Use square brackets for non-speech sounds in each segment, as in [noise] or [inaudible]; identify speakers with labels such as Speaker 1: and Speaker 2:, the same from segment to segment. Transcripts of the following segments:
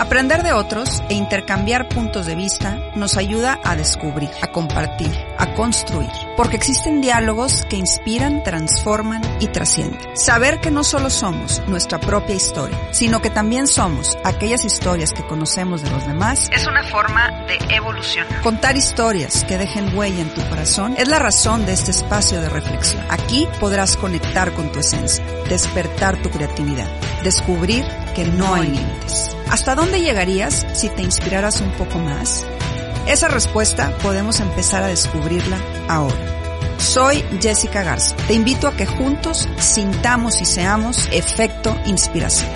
Speaker 1: Aprender de otros e intercambiar puntos de vista nos ayuda a descubrir, a compartir, a construir, porque existen diálogos que inspiran, transforman y trascienden. Saber que no solo somos nuestra propia historia, sino que también somos aquellas historias que conocemos de los demás, es una forma de evolución. Contar historias que dejen huella en tu corazón es la razón de este espacio de reflexión. Aquí podrás conectar con tu esencia, despertar tu creatividad, descubrir que no hay límites. ¿Hasta dónde llegarías si te inspiraras un poco más? Esa respuesta podemos empezar a descubrirla ahora. Soy Jessica Garza. Te invito a que juntos sintamos y seamos efecto inspiración.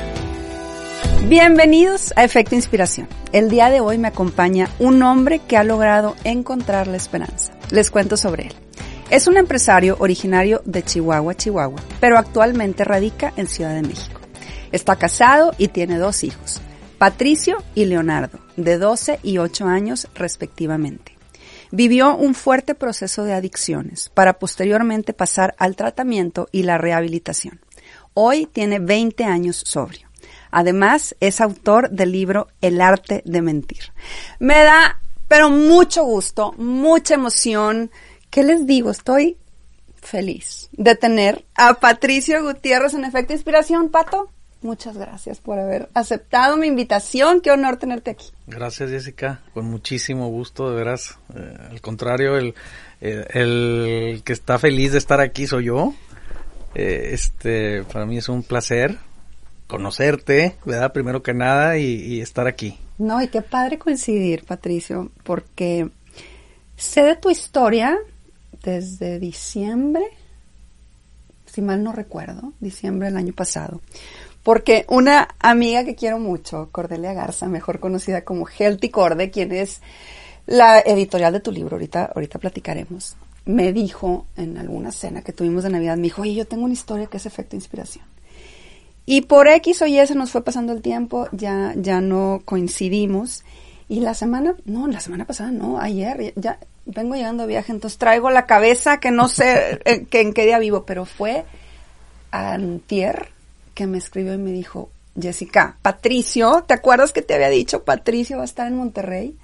Speaker 1: Bienvenidos a Efecto Inspiración. El día de hoy me acompaña un hombre que ha logrado encontrar la esperanza. Les cuento sobre él. Es un empresario originario de Chihuahua, Chihuahua, pero actualmente radica en Ciudad de México. Está casado y tiene dos hijos. Patricio y Leonardo, de 12 y 8 años respectivamente. Vivió un fuerte proceso de adicciones para posteriormente pasar al tratamiento y la rehabilitación. Hoy tiene 20 años sobrio. Además, es autor del libro El arte de mentir. Me da, pero mucho gusto, mucha emoción. ¿Qué les digo? Estoy feliz de tener a Patricio Gutiérrez en Efecto Inspiración, Pato. Muchas gracias por haber aceptado mi invitación. Qué honor tenerte aquí.
Speaker 2: Gracias, Jessica. Con muchísimo gusto, de veras. Eh, al contrario, el, el, que está feliz de estar aquí soy yo. Eh, este, para mí es un placer conocerte, ¿verdad? Primero que nada, y, y estar aquí.
Speaker 1: No, y qué padre coincidir, Patricio, porque sé de tu historia desde diciembre, si mal no recuerdo, diciembre del año pasado porque una amiga que quiero mucho, Cordelia Garza, mejor conocida como Healthy Corde, quien es la editorial de tu libro, ahorita, ahorita platicaremos, me dijo en alguna cena que tuvimos de Navidad, me dijo, oye, yo tengo una historia que es efecto inspiración. Y por X o Y se nos fue pasando el tiempo, ya, ya no coincidimos. Y la semana, no, la semana pasada, no, ayer, ya vengo llegando de viaje, entonces traigo la cabeza que no sé [laughs] en, en qué día vivo, pero fue antier, que me escribió y me dijo, Jessica, Patricio, ¿te acuerdas que te había dicho Patricio va a estar en Monterrey?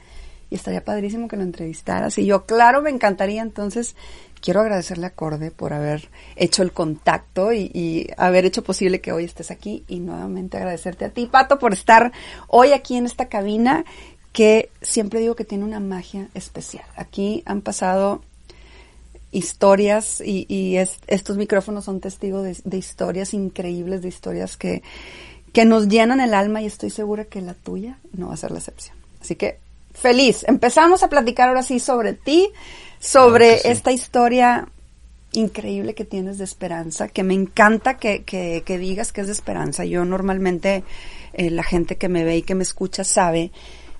Speaker 1: Y estaría padrísimo que lo entrevistaras. Y yo, claro, me encantaría. Entonces, quiero agradecerle a Corde por haber hecho el contacto y, y, haber hecho posible que hoy estés aquí. Y nuevamente agradecerte a ti, Pato, por estar hoy aquí en esta cabina que siempre digo que tiene una magia especial. Aquí han pasado historias y, y es, estos micrófonos son testigos de, de, historias increíbles, de historias que, que nos llenan el alma y estoy segura que la tuya no va a ser la excepción. Así que feliz. Empezamos a platicar ahora sí sobre ti, sobre sí. esta historia increíble que tienes de esperanza, que me encanta que, que, que digas que es de esperanza. Yo normalmente, eh, la gente que me ve y que me escucha sabe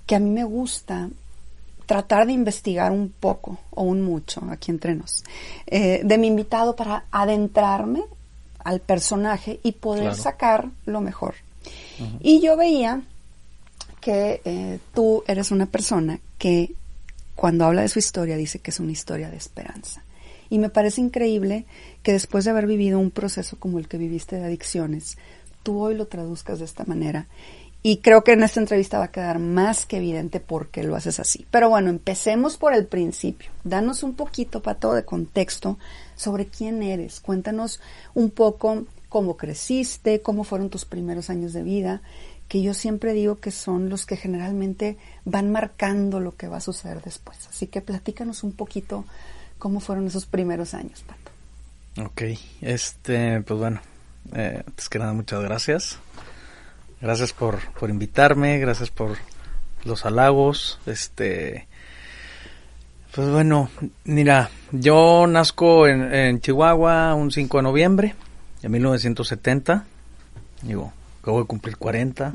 Speaker 1: que a mí me gusta tratar de investigar un poco o un mucho, aquí entre nos, eh, de mi invitado para adentrarme al personaje y poder claro. sacar lo mejor. Uh -huh. Y yo veía que eh, tú eres una persona que cuando habla de su historia dice que es una historia de esperanza. Y me parece increíble que después de haber vivido un proceso como el que viviste de adicciones, tú hoy lo traduzcas de esta manera y creo que en esta entrevista va a quedar más que evidente por qué lo haces así. Pero bueno, empecemos por el principio. Danos un poquito, Pato, de contexto sobre quién eres. Cuéntanos un poco cómo creciste, cómo fueron tus primeros años de vida, que yo siempre digo que son los que generalmente van marcando lo que va a suceder después. Así que platícanos un poquito cómo fueron esos primeros años, Pato.
Speaker 2: Ok, este, pues bueno, eh, antes que nada, muchas gracias Gracias por, por invitarme, gracias por los halagos. Este, pues bueno, mira, yo nazco en, en Chihuahua un 5 de noviembre de 1970. Digo, acabo de cumplir 40.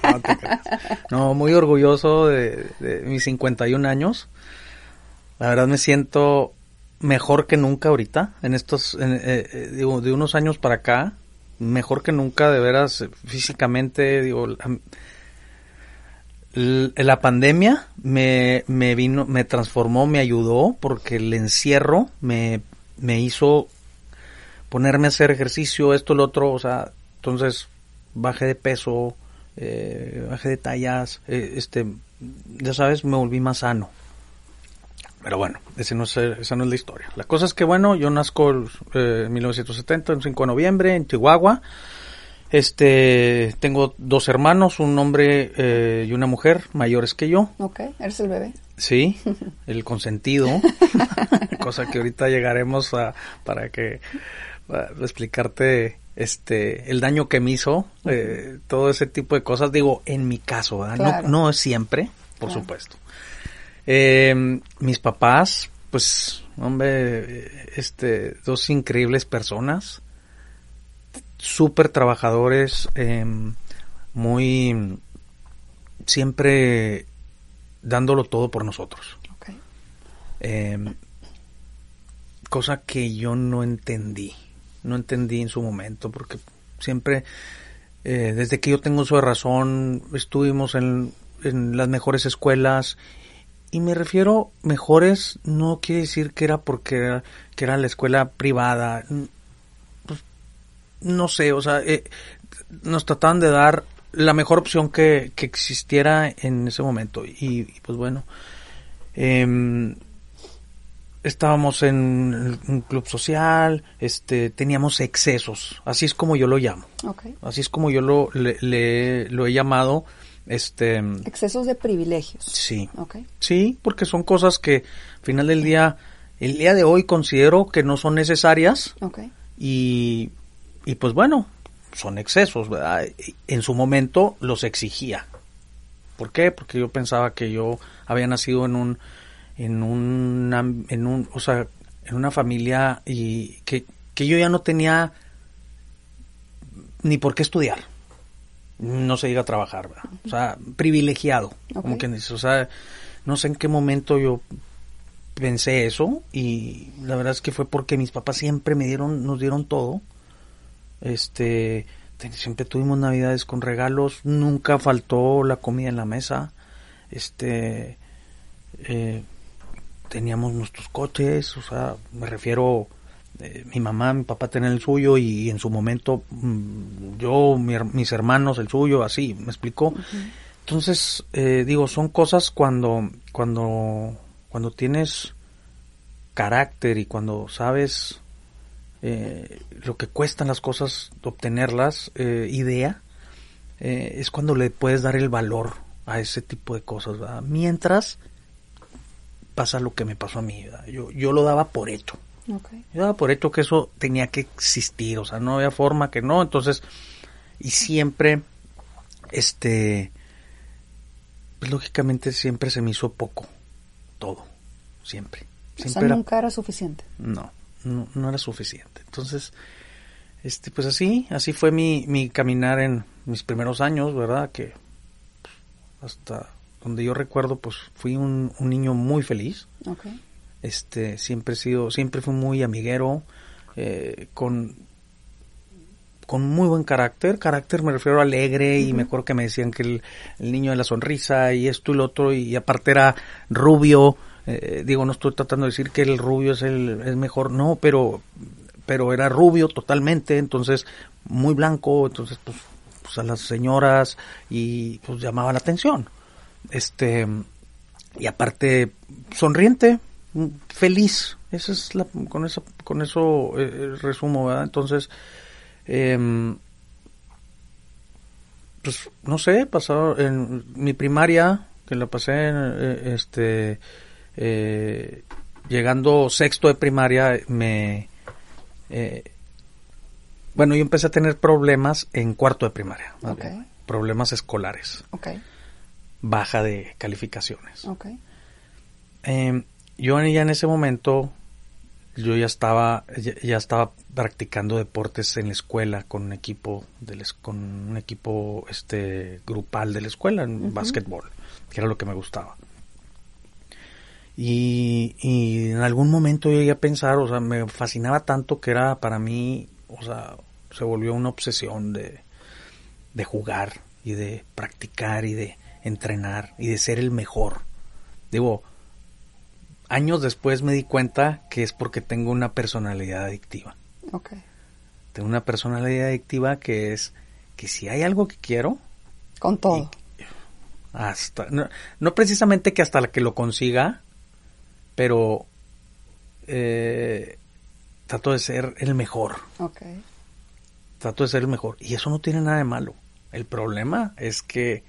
Speaker 2: [laughs] no, muy orgulloso de, de, mis 51 años. La verdad me siento mejor que nunca ahorita, en estos, en, eh, eh, digo, de unos años para acá mejor que nunca, de veras, físicamente, digo, la, pandemia me, me vino, me transformó, me ayudó, porque el encierro me, me hizo ponerme a hacer ejercicio, esto, lo otro, o sea, entonces bajé de peso, eh, bajé de tallas, eh, este, ya sabes, me volví más sano. Pero bueno, ese no es, esa no es la historia. La cosa es que, bueno, yo nazco eh, en 1970, el 5 de noviembre, en Chihuahua. Este, tengo dos hermanos, un hombre eh, y una mujer mayores que yo.
Speaker 1: Ok, eres el bebé.
Speaker 2: Sí, [laughs] el consentido, [laughs] cosa que ahorita llegaremos a para que para explicarte este el daño que me hizo eh, todo ese tipo de cosas. Digo, en mi caso, ¿verdad?
Speaker 1: Claro.
Speaker 2: no, no siempre, por
Speaker 1: Claro.
Speaker 2: supuesto. Eh, mis papás, pues, hombre, este, dos increíbles personas, súper trabajadores, eh, muy, siempre dándolo todo por nosotros. Eh, cosa que yo no entendí, no entendí en su momento, porque siempre, eh, desde que yo tengo uso de razón, estuvimos en, en las mejores escuelas, y me refiero mejores, no quiere decir que era porque era, que era la escuela privada, pues, no sé, o sea, eh, nos trataban de dar la mejor opción que, que existiera en ese momento, y, y, pues bueno, em, estábamos en un club social, este, teníamos excesos, así es como yo lo llamo, así es como yo lo, le, le- lo he llamado, este,
Speaker 1: Excesos de privilegios.
Speaker 2: sí, sí, porque son cosas que al final del día, el día de hoy considero que no son necesarias y, y pues bueno, son excesos, ¿verdad? En su momento los exigía. ¿Por qué? Porque yo pensaba que yo había nacido en un, en un, am- en un, o sea, en una familia y que, que yo ya no tenía ni por qué estudiar. No se diga trabajar, ¿verdad? O sea, privilegiado, como quien dice. O sea, no sé en qué momento yo pensé eso y la verdad es que fue porque mis papás siempre me dieron, nos dieron todo. Este, te- siempre tuvimos navidades con regalos, nunca faltó la comida en la mesa. Este, eh, teníamos nuestros coches, o sea, me refiero, eh, mi mamá, mi papá tenían el suyo y, en su momento mm, yo, mi mis hermanos el suyo, así, me explicó. Entonces, eh, digo, son cosas cuando, cuando, cuando tienes carácter y cuando sabes eh, lo que cuestan las cosas obtenerlas, eh, idea, eh, es cuando le puedes dar el valor a ese tipo de cosas. ¿verdad? Mientras pasa lo que me pasó a mí, ¿verdad? yo, yo lo daba por hecho. Yo daba por hecho que eso tenía que existir, o sea, no había forma que no, entonces, y siempre, este, pues lógicamente siempre se me hizo poco, todo, siempre.
Speaker 1: O sea,
Speaker 2: era
Speaker 1: nunca era suficiente.
Speaker 2: no, no, no era suficiente. Entonces, este, pues así, así fue mi, mi caminar en mis primeros años, ¿verdad? Que pues, hasta donde yo recuerdo, pues fui un, un niño muy feliz.
Speaker 1: Ok.
Speaker 2: Este, siempre he sido, siempre fui muy amiguero, eh, con, con muy buen carácter. Carácter me refiero a alegre y me acuerdo que me decían que el, el niño de la sonrisa y esto y lo otro y aparte era rubio. eh, digo, no estoy tratando de decir que el rubio es el es mejor, no, pero pero era rubio totalmente, entonces muy blanco, entonces pues, pues a las señoras y pues llamaba la atención. Este y aparte sonriente, feliz. Esa es la, con eso con eso eh, resumo, ¿verdad? Entonces em, pues no sé, pasado en mi primaria que la pasé en, eh, este eh, llegando sexto de primaria me eh, bueno yo empecé a tener problemas en cuarto de primaria bien, problemas escolares baja de calificaciones. Eh, yo ya en ese momento yo ya estaba ya, ya estaba practicando deportes en la escuela con un equipo de con un equipo este grupal de la escuela en
Speaker 1: Ujú.
Speaker 2: básquetbol que era lo que me gustaba y, y en algún momento yo llegué a pensar o sea me fascinaba tanto que era para mí o sea se volvió una obsesión de de jugar y de practicar y de entrenar y de ser el mejor digo años después me di cuenta que es porque tengo una personalidad adictiva.
Speaker 1: Ok.
Speaker 2: Tengo una personalidad adictiva que es que si hay algo que quiero,
Speaker 1: Con todo.
Speaker 2: hasta, no, precisamente que hasta la que lo consiga, pero eh, trato de ser el mejor.
Speaker 1: Ok.
Speaker 2: Trato de ser el mejor. Y eso no tiene nada de malo. El problema es que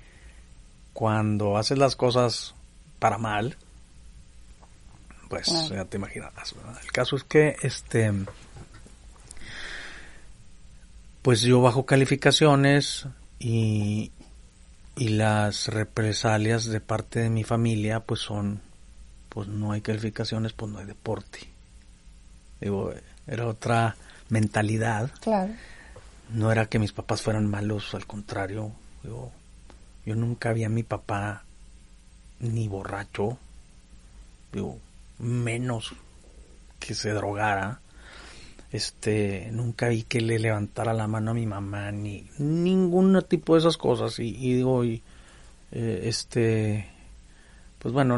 Speaker 2: cuando haces las cosas para mal, pues ya te imaginarás. El caso es que este pues yo bajo calificaciones y, y las represalias de parte de mi familia pues son pues no hay calificaciones pues no hay deporte. Digo era otra mentalidad.
Speaker 1: Claro.
Speaker 2: No era que mis papás fueran malos al contrario. Digo yo nunca vi a mi papá ni borracho. Digo menos que se drogara este nunca vi que le levantara la mano a mi mamá ni ningún tipo de esas cosas. Y, digo y, eh, este pues bueno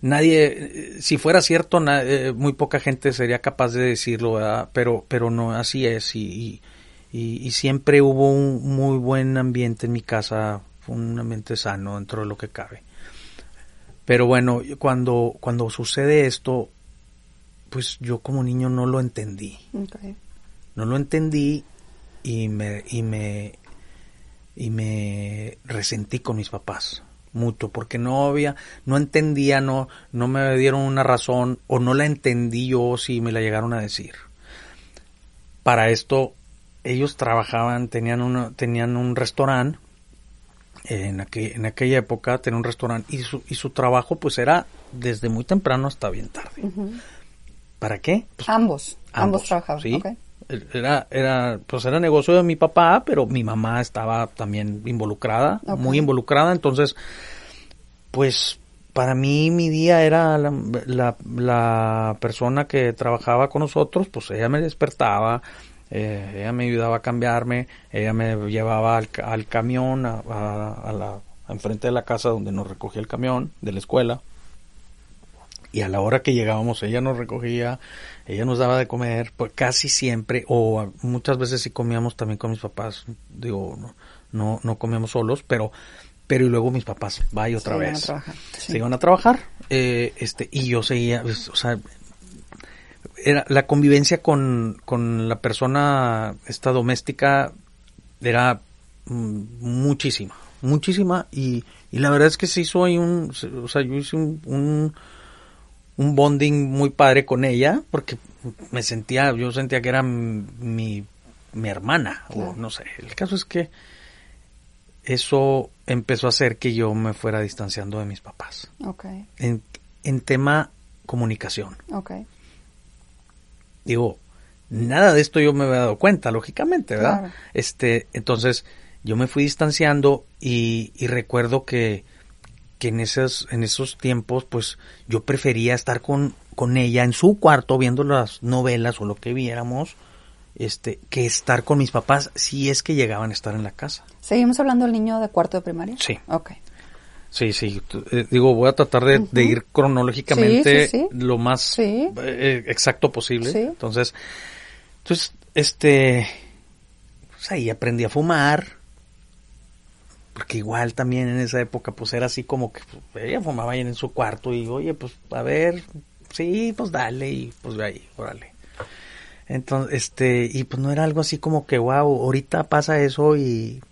Speaker 2: nadie si fuera cierto eh, muy poca gente sería capaz de decirlo pero pero no así es. Y, y, siempre hubo un muy buen ambiente en mi casa un ambiente sano dentro de lo que cabe pero bueno cuando cuando sucede esto pues yo como niño no lo entendí. No lo entendí y me, y me, y me resentí con mis papás mucho porque no había, no entendía, no, no me dieron una razón o no la entendí yo si me la llegaron a decir. Para esto ellos trabajaban, tenían un, tenían un restaurante en, en aquella época tenían un restaurante y su, y su trabajo pues era desde muy temprano hasta bien tarde. ¿Para qué?
Speaker 1: Pues, ambos, ambos, trabajaban.
Speaker 2: ¿sí? Era, era, pues era negocio de mi papá, pero mi mamá estaba también involucrada, muy involucrada, entonces, pues para mí mi día era la, la, persona que trabajaba con nosotros, pues ella me despertaba, eh, ella me ayudaba a cambiarme, ella me llevaba al, al camión, a, a, la, enfrente de la casa donde nos recogía el camión de la escuela. Y a la hora que llegábamos ella nos recogía, ella nos daba de comer, pues casi siempre, o muchas veces sí comíamos también con mis papás, digo, no, no, no comíamos solos, pero, pero y luego mis papás, vaya otra vez, se iban a trabajar, eh, este, y yo seguía, pues, o sea, era la convivencia con, con la persona esta doméstica era mm, muchísima, muchísima, y, y la verdad es que se hizo ahí un, o sea, yo hice un un bonding muy padre con ella, porque me sentía, yo sentía que era mi, mi hermana, o no sé. El caso es que eso empezó a hacer que yo me fuera distanciando de mis papás.
Speaker 1: Okay.
Speaker 2: En, en tema comunicación.
Speaker 1: Okay.
Speaker 2: Digo, nada de esto yo me había dado cuenta, lógicamente, ¿verdad? Este, entonces, yo me fui distanciando y, y recuerdo que que en esos, en esos tiempos, pues yo prefería estar con, con ella en su cuarto viendo las novelas o lo que viéramos, este, que estar con mis papás si es que llegaban a estar en la casa.
Speaker 1: ¿Seguimos hablando del niño de cuarto de primaria?
Speaker 2: Sí.
Speaker 1: Ok.
Speaker 2: Sí, sí. Eh, digo, voy a tratar de, ir cronológicamente lo más eh, exacto posible. Entonces, entonces, este, pues ahí aprendí a fumar porque igual también en esa época pues era así como que pues, ella fumaba ahí en su cuarto y oye pues a ver sí pues dale y pues ve ahí órale entonces este y pues no era algo así como que wow ahorita pasa eso y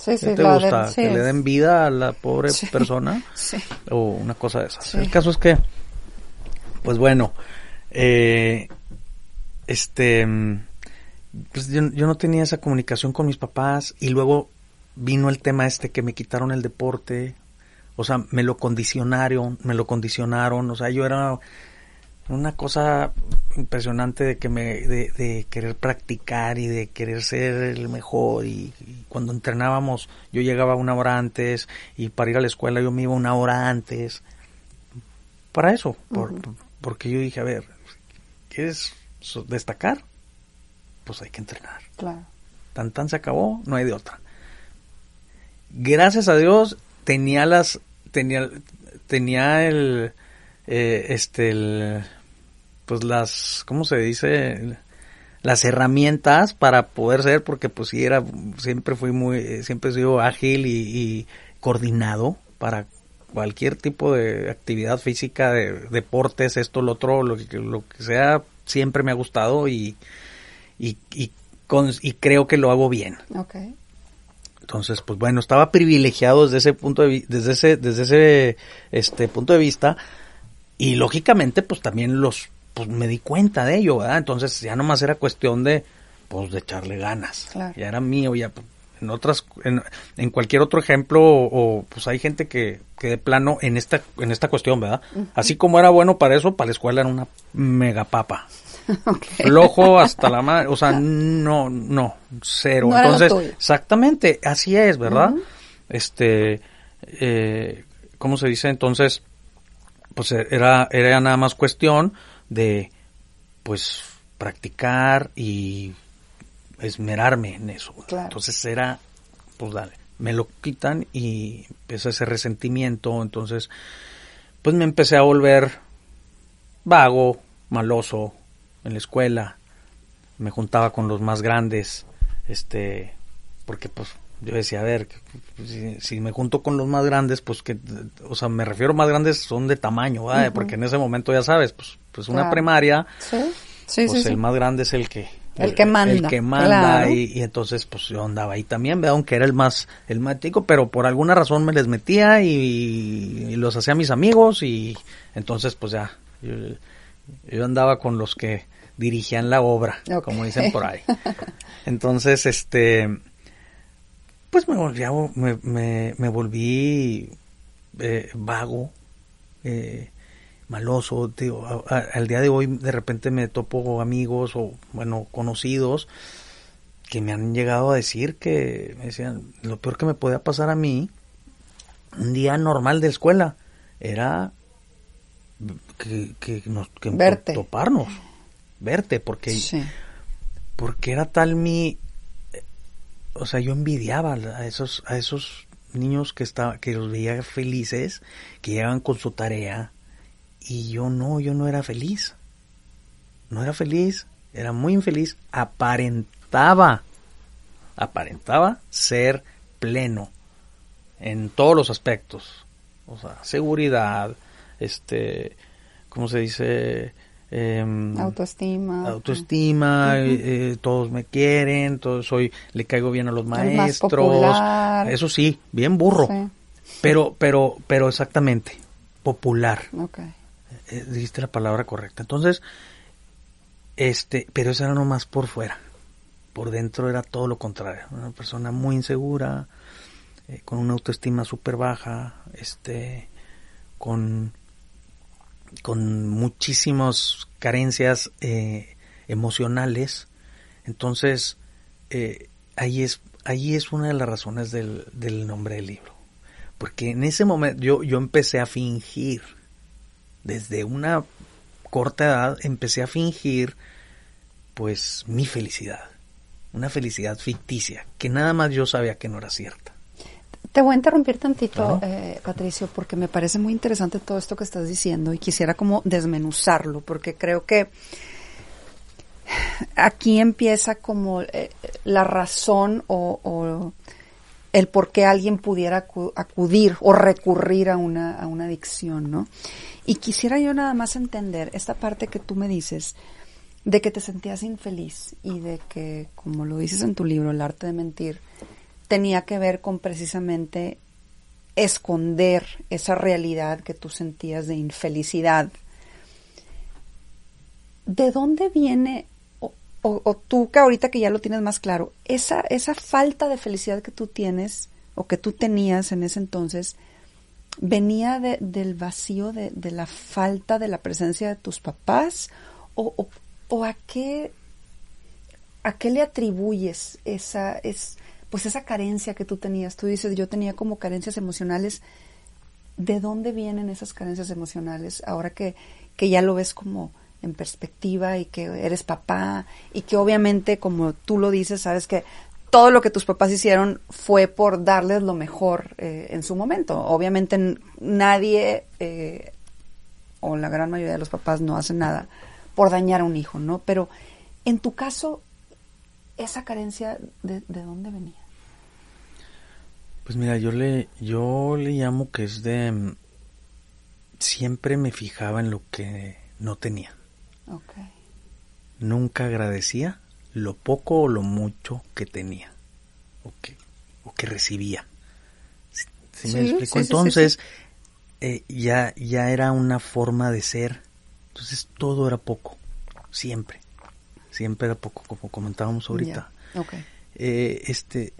Speaker 1: sí, sí,
Speaker 2: te gusta que le den vida a la pobre persona [laughs] o una cosa de esas. El caso es que pues bueno eh, este pues yo, yo no tenía esa comunicación con mis papás y luego vino el tema este que me quitaron el deporte, o sea, me lo condicionaron, me lo condicionaron, o sea, yo era una cosa impresionante de que me de, querer practicar y de querer ser el mejor y, cuando entrenábamos yo llegaba una hora antes y para ir a la escuela yo me iba una hora antes. Para eso porque yo dije a ver quieres destacar pues hay que entrenar.
Speaker 1: Claro.
Speaker 2: Tan tan se acabó no hay de otra. Gracias a Dios tenía las tenía tenía el eh, este el pues las cómo se dice las herramientas para poder ser, porque pues sí era, siempre fui muy, siempre he sido ágil y, y coordinado para cualquier tipo de actividad física, de deportes, esto, lo otro, lo que, lo que sea, siempre me ha gustado y, y, y, con, y creo que lo hago bien.
Speaker 1: Okay.
Speaker 2: Entonces, pues bueno, estaba privilegiado desde ese punto de desde ese desde ese este punto de vista y lógicamente pues también los pues me di cuenta de ello, ¿verdad? Entonces ya nomás era cuestión de pues de echarle ganas.
Speaker 1: Claro.
Speaker 2: Ya era mío, ya en otras en, en cualquier otro ejemplo o, o, pues hay gente que, que de plano en esta en esta cuestión, ¿verdad? Uh -huh. Así como era bueno para eso, para la escuela era una mega papa. [laughs] Okay. Flojo hasta la madre, o sea, no, no, cero.
Speaker 1: No
Speaker 2: Entonces, exactamente, así es, ¿verdad? Uh -huh. Este, eh, ¿cómo se dice? Entonces, pues era, era nada más cuestión de, pues, practicar y esmerarme en eso.
Speaker 1: Claro.
Speaker 2: Entonces era, pues dale, me lo quitan y empieza ese resentimiento, entonces, pues me empecé a volver vago, maloso, en la escuela, me juntaba con los más grandes, este, porque pues yo decía, a ver, si, si, me junto con los más grandes, pues que, o sea, me refiero más grandes son de tamaño, ¿vale? Uh -huh. porque en ese momento ya sabes, pues, pues una
Speaker 1: claro.
Speaker 2: primaria,
Speaker 1: sí. Sí,
Speaker 2: pues
Speaker 1: sí,
Speaker 2: el más grande es el que
Speaker 1: el, el que manda,
Speaker 2: el que manda
Speaker 1: claro.
Speaker 2: y, y, entonces pues yo andaba ahí también, ¿verdad? aunque era el más el más tico, pero por alguna razón me les metía y, y los hacía mis amigos y entonces pues ya yo, yo andaba con los que dirigían la obra,
Speaker 1: okay.
Speaker 2: como dicen por ahí. Entonces, este, pues me volví, me, me, me volví eh, vago, eh, maloso, digo, a, a, al día de hoy de repente me topo amigos o, bueno, conocidos que me han llegado a decir que me decían, lo peor que me podía pasar a mí, un día normal de escuela, era que, que nos que
Speaker 1: Verte.
Speaker 2: toparnos verte porque
Speaker 1: sí.
Speaker 2: porque era tal mi o sea yo envidiaba a esos a esos niños que estaba que los veía felices que llegaban con su tarea y yo no yo no era feliz. No era feliz era muy infeliz. Aparentaba aparentaba ser pleno en todos los aspectos. O sea seguridad este cómo se dice
Speaker 1: eh, autoestima.
Speaker 2: autoestima uh -huh. eh, todos me quieren todos soy le caigo bien a los maestros. eso sí bien burro. Sí. pero pero pero exactamente popular.
Speaker 1: Okay.
Speaker 2: eh, dijiste la palabra correcta. Entonces este pero eso era nomás por fuera. Por dentro era todo lo contrario. Una persona muy insegura eh, con una autoestima súper baja este con con muchísimas carencias eh, emocionales. Entonces, eh, ahí, es, ahí es una de las razones del, del, nombre del libro. Porque en ese momento yo, yo empecé a fingir, desde una corta edad, empecé a fingir pues mi felicidad. Una felicidad ficticia, que nada más yo sabía que no era cierta.
Speaker 1: Te voy a interrumpir tantito, claro. eh, Patricio, porque me parece muy interesante todo esto que estás diciendo y quisiera como desmenuzarlo, porque creo que aquí empieza como eh, la razón o, o, el por qué alguien pudiera acudir o recurrir a una, a una adicción, ¿no? Y quisiera yo nada más entender esta parte que tú me dices de que te sentías infeliz y de que, como lo dices en tu libro, El arte de mentir, tenía que ver con precisamente esconder esa realidad que tú sentías de infelicidad. ¿De dónde viene, o, o, o, tú que ahorita que ya lo tienes más claro, esa, esa falta de felicidad que tú tienes o que tú tenías en ese entonces, venía de, del vacío de, la falta de la presencia de tus papás o, o a qué a qué le atribuyes esa es pues esa carencia que tú tenías. Tú dices, yo tenía como carencias emocionales. ¿De dónde vienen esas carencias emocionales ahora que, que ya lo ves como en perspectiva y que eres papá y que obviamente, como tú lo dices, sabes que todo lo que tus papás hicieron fue por darles lo mejor eh, en su momento. Obviamente nadie eh, o la gran mayoría de los papás no hacen nada por dañar a un hijo, ¿no? Pero En tu caso, esa carencia, ¿de, de dónde venía?
Speaker 2: Pues mira, yo le, yo le llamo que es de... mm, Siempre me fijaba en lo que no tenía.
Speaker 1: Ok.
Speaker 2: Nunca agradecía lo poco o lo mucho que tenía. O que, o que recibía. ¿Sí, sí me explico?
Speaker 1: sí,
Speaker 2: Entonces, eh, ya, ya era una forma de ser. Entonces todo era poco. Siempre. Siempre era poco, como comentábamos ahorita.
Speaker 1: Ok.
Speaker 2: Eh, este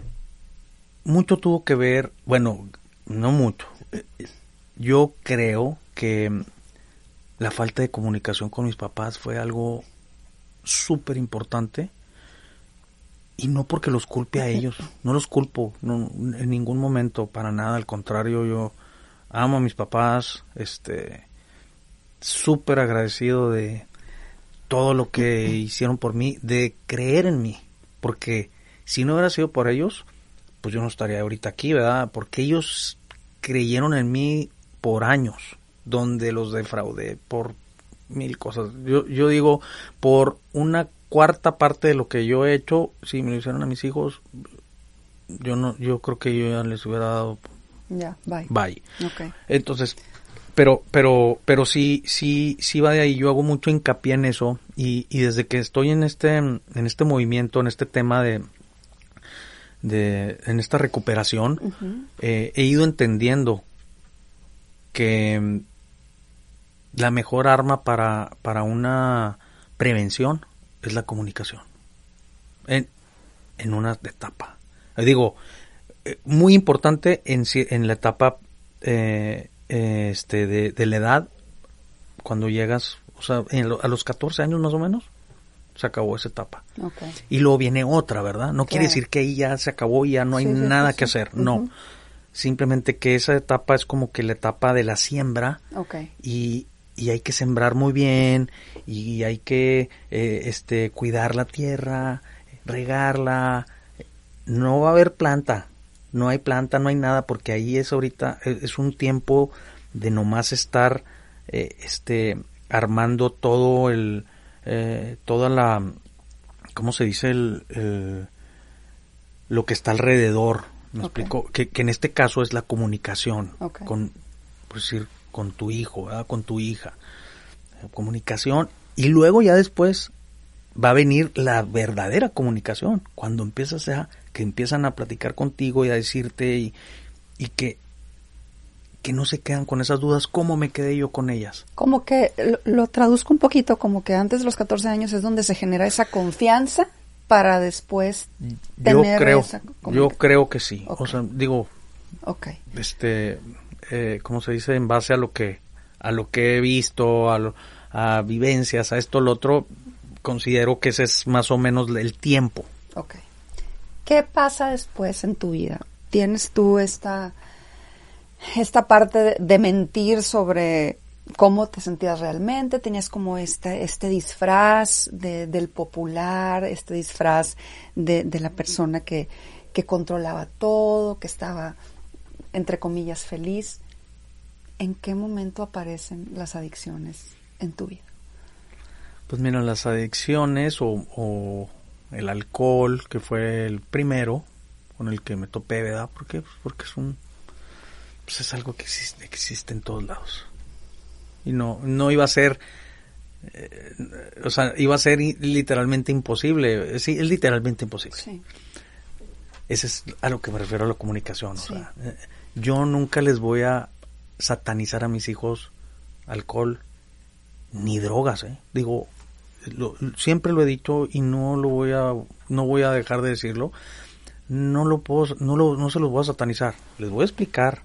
Speaker 2: mucho tuvo que ver, bueno, no mucho. Yo creo que la falta de comunicación con mis papás fue algo súper importante y no porque los culpe a ellos, [laughs] no los culpo no, en ningún momento para nada, al contrario, yo amo a mis papás, este súper agradecido de todo lo que [laughs] hicieron por mí, de creer en mí, porque si no hubiera sido por ellos, pues yo no estaría ahorita aquí, ¿verdad? Porque ellos creyeron en mí por años, donde los defraudé por mil cosas. Yo, yo digo, por una cuarta parte de lo que yo he hecho, si me lo hicieron a mis hijos, yo no, yo creo que yo ya les hubiera dado
Speaker 1: Ya, bye.
Speaker 2: bye.
Speaker 1: Ok.
Speaker 2: Entonces, pero, pero, pero sí, sí, sí va de ahí. Yo hago mucho hincapié en eso y, y desde que estoy en este, en este movimiento, en este tema de, de, en esta recuperación, eh, he ido entendiendo que mm, la mejor arma para, para una prevención es la comunicación. En, en una etapa. Eh, Digo, eh, muy importante en, en la etapa eh, eh, este, de, de la edad, cuando llegas, o sea, en lo- a los 14 años más o menos, se acabó esa etapa. Y luego viene otra, ¿verdad? No quiere decir que ahí ya se acabó y ya no hay
Speaker 1: Sí,
Speaker 2: nada
Speaker 1: sí,
Speaker 2: que hacer. No. Simplemente que esa etapa es como que la etapa de la siembra y, y hay que sembrar muy bien y hay que eh, este cuidar la tierra, regarla. No va a haber planta, no hay planta, no hay nada porque ahí es ahorita es es un tiempo de nomás estar eh, este armando todo el eh, toda la cómo se dice el, lo que está alrededor. Me
Speaker 1: Ok.
Speaker 2: explico que, que en este caso es la comunicación con por decir con tu hijo ¿verdad? con tu hija. Eh, comunicación. Y luego ya después va a venir la verdadera comunicación. Cuando empiezas a que empiezan a platicar contigo y a decirte y, y que que no se quedan con esas dudas cómo me quedé yo con ellas
Speaker 1: Como que lo, lo traduzco un poquito, como que antes de los 14 años es donde se genera esa confianza para después
Speaker 2: yo
Speaker 1: tener
Speaker 2: creo
Speaker 1: esa
Speaker 2: yo creo que sí o sea digo
Speaker 1: Ok.
Speaker 2: este eh, cómo se dice en base a lo que a lo que he visto a, lo- a vivencias a esto lo otro considero que ese es más o menos el tiempo
Speaker 1: Ok. ¿Qué pasa después en tu vida? ¿Tienes tú esta, esta parte de, mentir sobre cómo te sentías realmente? ¿Tenías como este, este disfraz de- del popular, este disfraz de, de la persona que, que controlaba todo, que estaba, entre comillas, feliz? ¿En qué momento aparecen las adicciones en tu vida?
Speaker 2: Pues mira, las adicciones o, o el alcohol, que fue el primero con el que me topé, ¿verdad? ¿Por qué? Pues porque es un... Pues es algo que existe, existe en todos lados. Y no, no iba a ser... eh, o sea, iba a ser literalmente imposible. Sí, es literalmente imposible.
Speaker 1: Sí.
Speaker 2: Ese es a lo que me refiero a la comunicación. o sea, eh, yo nunca les voy a satanizar a mis hijos alcohol ni drogas. ¿eh? Digo, lo- siempre lo he dicho y no lo voy a, no voy a dejar de decirlo. No lo puedo, no lo, no se los voy a satanizar. Les voy a explicar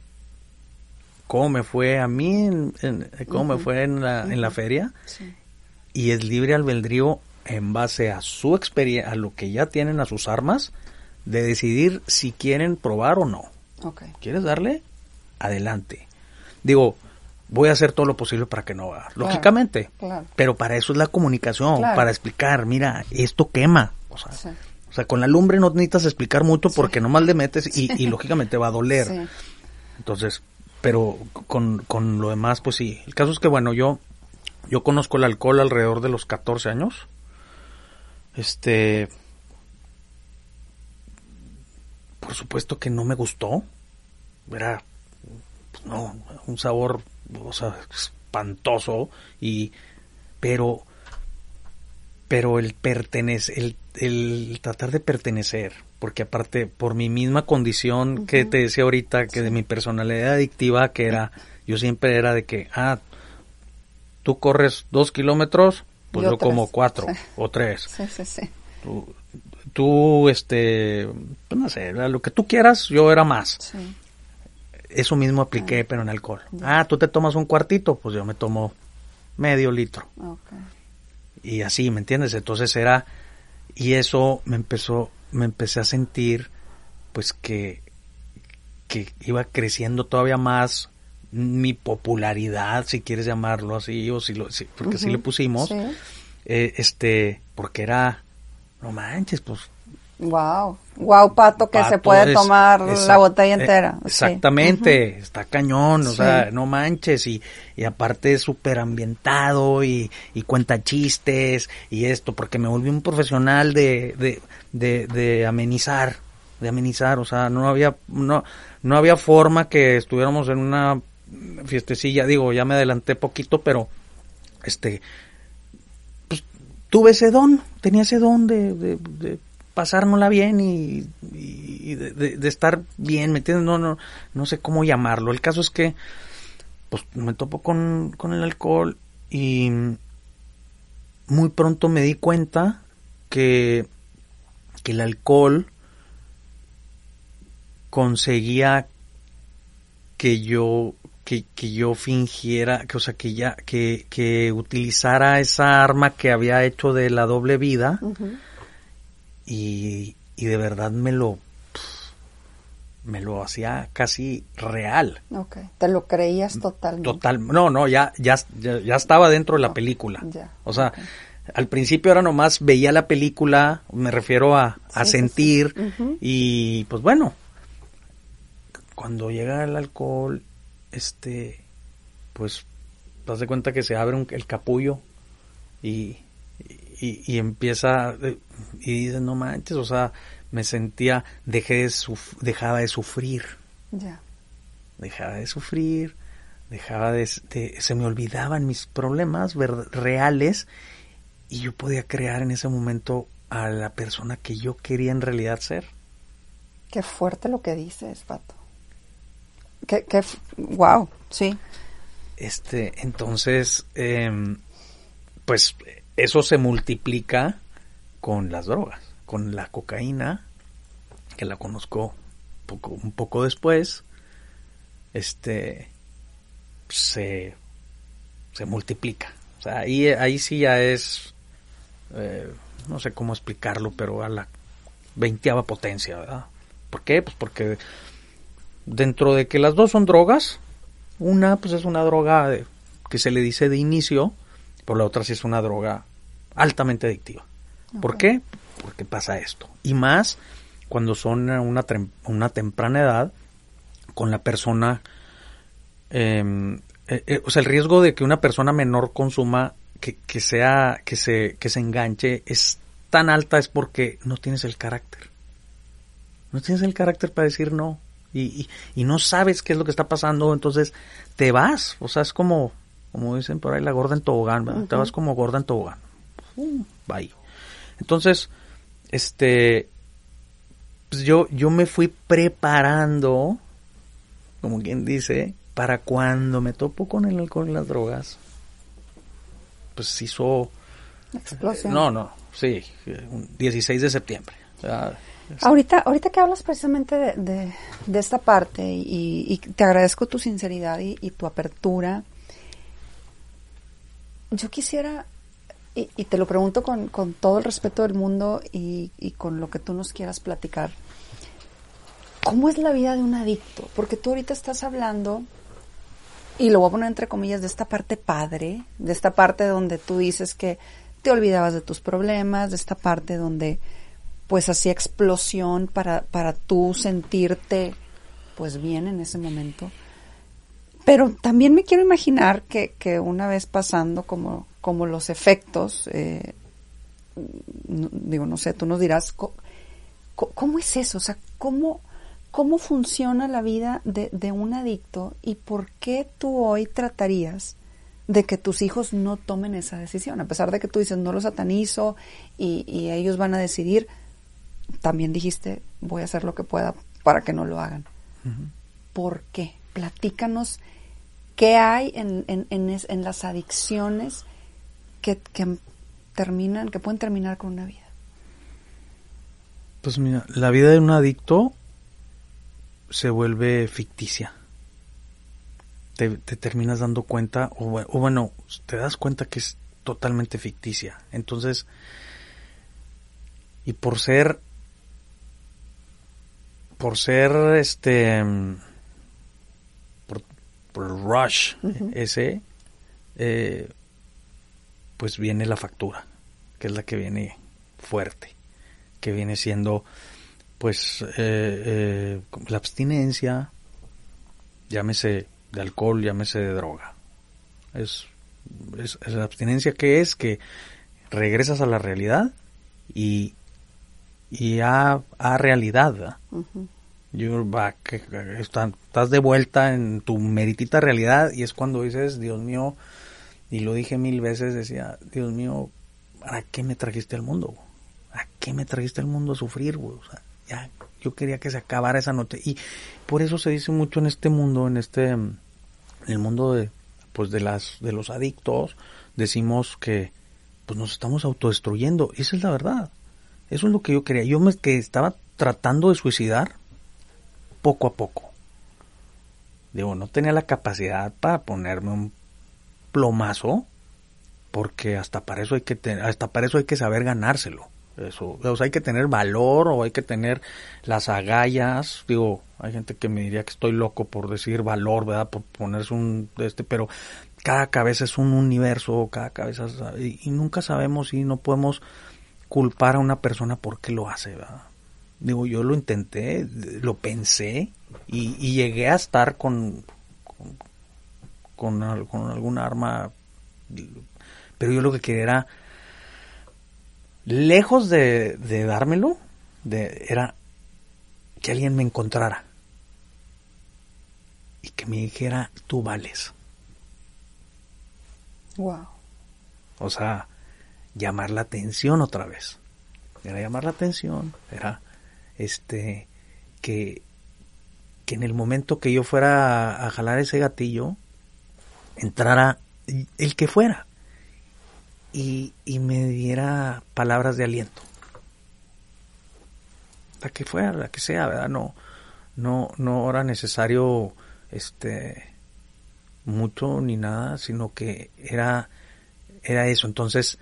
Speaker 2: cómo me fue a mí, en- en- cómo me fue en la, en la feria
Speaker 1: Sí.
Speaker 2: y es libre albedrío en base a su experiencia, a lo que ya tienen, a sus armas, de decidir si quieren probar o no.
Speaker 1: Ok.
Speaker 2: ¿Quieres darle? Adelante. Digo, voy a hacer todo lo posible para que no haga. Lógicamente.
Speaker 1: Claro.
Speaker 2: Pero para eso es la comunicación,
Speaker 1: Claro.
Speaker 2: para explicar, mira, esto quema. O sea,
Speaker 1: Sí.
Speaker 2: o sea, con la lumbre no necesitas explicar mucho
Speaker 1: Sí.
Speaker 2: porque nomás le metes y, y [laughs] lógicamente va a doler.
Speaker 1: Sí.
Speaker 2: Entonces, pero con, con lo demás, pues sí. El caso es que, bueno, yo, yo conozco el alcohol alrededor de los 14 años. Este, por supuesto que no me gustó. Era, pues, no, un sabor, o sea, espantoso y, pero, pero el pertenecer, el, el tratar de pertenecer, porque aparte por mi misma condición que te decía ahorita, que de mi personalidad adictiva, que era, yo siempre era de que, ah, tú corres dos kilómetros, pues yo, como cuatro o tres.
Speaker 1: Sí, sí, sí.
Speaker 2: Tú, tú, este, pues no sé, lo que tú quieras, yo era más.
Speaker 1: Sí.
Speaker 2: Eso mismo apliqué, pero en alcohol. Ah, tú te tomas un cuartito, pues yo me tomo medio litro.
Speaker 1: Okay.
Speaker 2: Y así, ¿me entiendes? Entonces era, y eso me empezó, me empecé a sentir, pues que, que iba creciendo todavía más mi popularidad, si quieres llamarlo así, o si lo, si, porque uh -huh. así le pusimos,
Speaker 1: Sí.
Speaker 2: eh, este, porque era, no manches, pues
Speaker 1: Wow, wow, pato que se puede
Speaker 2: es-
Speaker 1: tomar la botella entera. Sí.
Speaker 2: Exactamente, está cañón, o
Speaker 1: Sí.
Speaker 2: sea, no manches, y, y aparte es súper ambientado y, y cuenta chistes y esto, porque me volví un profesional de, de, de, de amenizar, de amenizar, o sea, no había, no, no había forma que estuviéramos en una fiestecilla, digo, ya me adelanté poquito, pero este, pues tuve ese don, tenía ese don de, de, de pasárnosla bien y, y de, de, estar bien, ¿me entiendes? No, no, no sé cómo llamarlo. El caso es que, pues, me topo con, con el alcohol y muy pronto me di cuenta que, que el alcohol conseguía que yo que, que yo fingiera, que, o sea, que ya, que, que utilizara esa arma que había hecho de la doble vida. Y, y de verdad me lo, me lo hacía casi real.
Speaker 1: Ok, te lo creías totalmente.
Speaker 2: Total, no, no, ya, ya, ya, ya estaba dentro de la película.
Speaker 1: Ya,
Speaker 2: O sea, al principio era nomás veía la película, me refiero a, a
Speaker 1: Sí,
Speaker 2: sentir
Speaker 1: sí.
Speaker 2: Y pues bueno, cuando llega el alcohol, este, pues, te das de cuenta que se abre un- el capullo y, y, y empieza, eh, y dices, no manches, o sea, me sentía, dejé de suf- dejaba de sufrir,
Speaker 1: Ya.
Speaker 2: dejaba de sufrir, dejaba de, de- se me olvidaban mis problemas reales y yo podía crear en ese momento a la persona que yo quería en realidad ser.
Speaker 1: Qué fuerte lo que dices, Pato. Qué, qué, wow, sí.
Speaker 2: Este, entonces, em, pues eso se multiplica con las drogas, con la cocaína, que la conozco poco, un poco después, este, se, se multiplica. O sea, ahí, ahí sí ya es, eh, no sé cómo explicarlo, pero a la veinteava potencia, ¿verdad? ¿Por qué? Pues porque dentro de que las dos son drogas, una pues es una droga de- que se le dice de inicio, pero la otra sí es una droga altamente adictiva. ¿Por qué? Porque pasa esto. Y más cuando son a una, una temprana edad con la persona, eh, eh, eh, o sea, el riesgo de que una persona menor consuma, que, que sea, que se, que se enganche, es tan alta es porque no tienes el carácter. No tienes el carácter para decir no. Y, y, y no sabes qué es lo que está pasando, entonces te vas. O sea, es como, como dicen por ahí, la gorda en tobogán, ¿verdad? Te vas como gorda en tobogán. Uh, bye. Entonces, este, pues yo, yo me fui preparando, como quien dice, para cuando me topo con el alcohol y las drogas, pues hizo,
Speaker 1: Explosión.
Speaker 2: no, no, sí, un 16 de septiembre.
Speaker 1: Ahorita, ahorita que hablas precisamente de, de, de esta parte y, y te agradezco tu sinceridad y, y tu apertura, yo quisiera, y, te lo pregunto con, con todo el respeto del mundo y, y con lo que tú nos quieras platicar, ¿cómo es la vida de un adicto? Porque tú ahorita estás hablando, y lo voy a poner entre comillas, de esta parte padre, de esta parte donde tú dices que te olvidabas de tus problemas, de esta parte donde pues hacía explosión para, para tú sentirte pues bien en ese momento. Pero también me quiero imaginar que, que una vez pasando como, como los efectos, eh, digo, no sé, tú nos dirás, ¿cómo, es eso? O sea, ¿cómo, cómo funciona la vida de, de un adicto y por qué tú hoy tratarías de que tus hijos no tomen esa decisión? A pesar de que tú dices, no lo satanizo y, y ellos van a decidir, también dijiste, voy a hacer lo que pueda para que no lo hagan. ¿Por qué? Platícanos qué hay en, en, en, las adicciones que, que, terminan, que pueden terminar con una vida.
Speaker 2: Pues mira, la vida de un adicto se vuelve ficticia. Te, terminas dando cuenta, o, o bueno, te das cuenta que es totalmente ficticia. Entonces, y por ser por ser este por, el rush ese eh, pues viene la factura que es la que viene fuerte que viene siendo pues eh, eh, la abstinencia llámese de alcohol llámese de droga es, es, la abstinencia que es que regresas a la realidad y y a, a realidad. You're back. Estás de vuelta en tu meritita realidad y es cuando dices, Dios mío, y lo dije mil veces, decía, Dios mío, ¿para qué me trajiste al mundo? ¿A qué me trajiste al mundo a sufrir, güey? O sea, ya, yo quería que se acabara esa noche. Y por eso se dice mucho en este mundo, en este, el mundo de, pues de las, de los adictos, decimos que, pues nos estamos autodestruyendo. Esa es la verdad. Eso es lo que yo quería. Yo me que estaba tratando de suicidar poco a poco. Digo, no tenía la capacidad para ponerme un plomazo, porque hasta para eso hay que hasta para eso hay que saber ganárselo. Eso, o sea, hay que tener valor o hay que tener las agallas. Digo, hay gente que me diría que estoy loco por decir valor, ¿verdad? Por ponerse un este, pero cada cabeza es un universo, cada cabeza y, y nunca sabemos si no podemos culpar a una persona porque lo hace, ¿verdad? Digo, yo lo intenté, lo pensé y, llegué a estar con, con, algún arma, pero yo lo que quería era, lejos de, de dármelo, de, era que alguien me encontrara y que me dijera, tú vales.
Speaker 1: Wow.
Speaker 2: O sea, llamar la atención otra vez. Era llamar la atención, era este que, que en el momento que yo fuera a, jalar ese gatillo, entrara el que fuera y, y me diera palabras de aliento. La que fuera, la que sea, ¿verdad? No, no, no era necesario este mucho ni nada, sino que era, era eso. Entonces,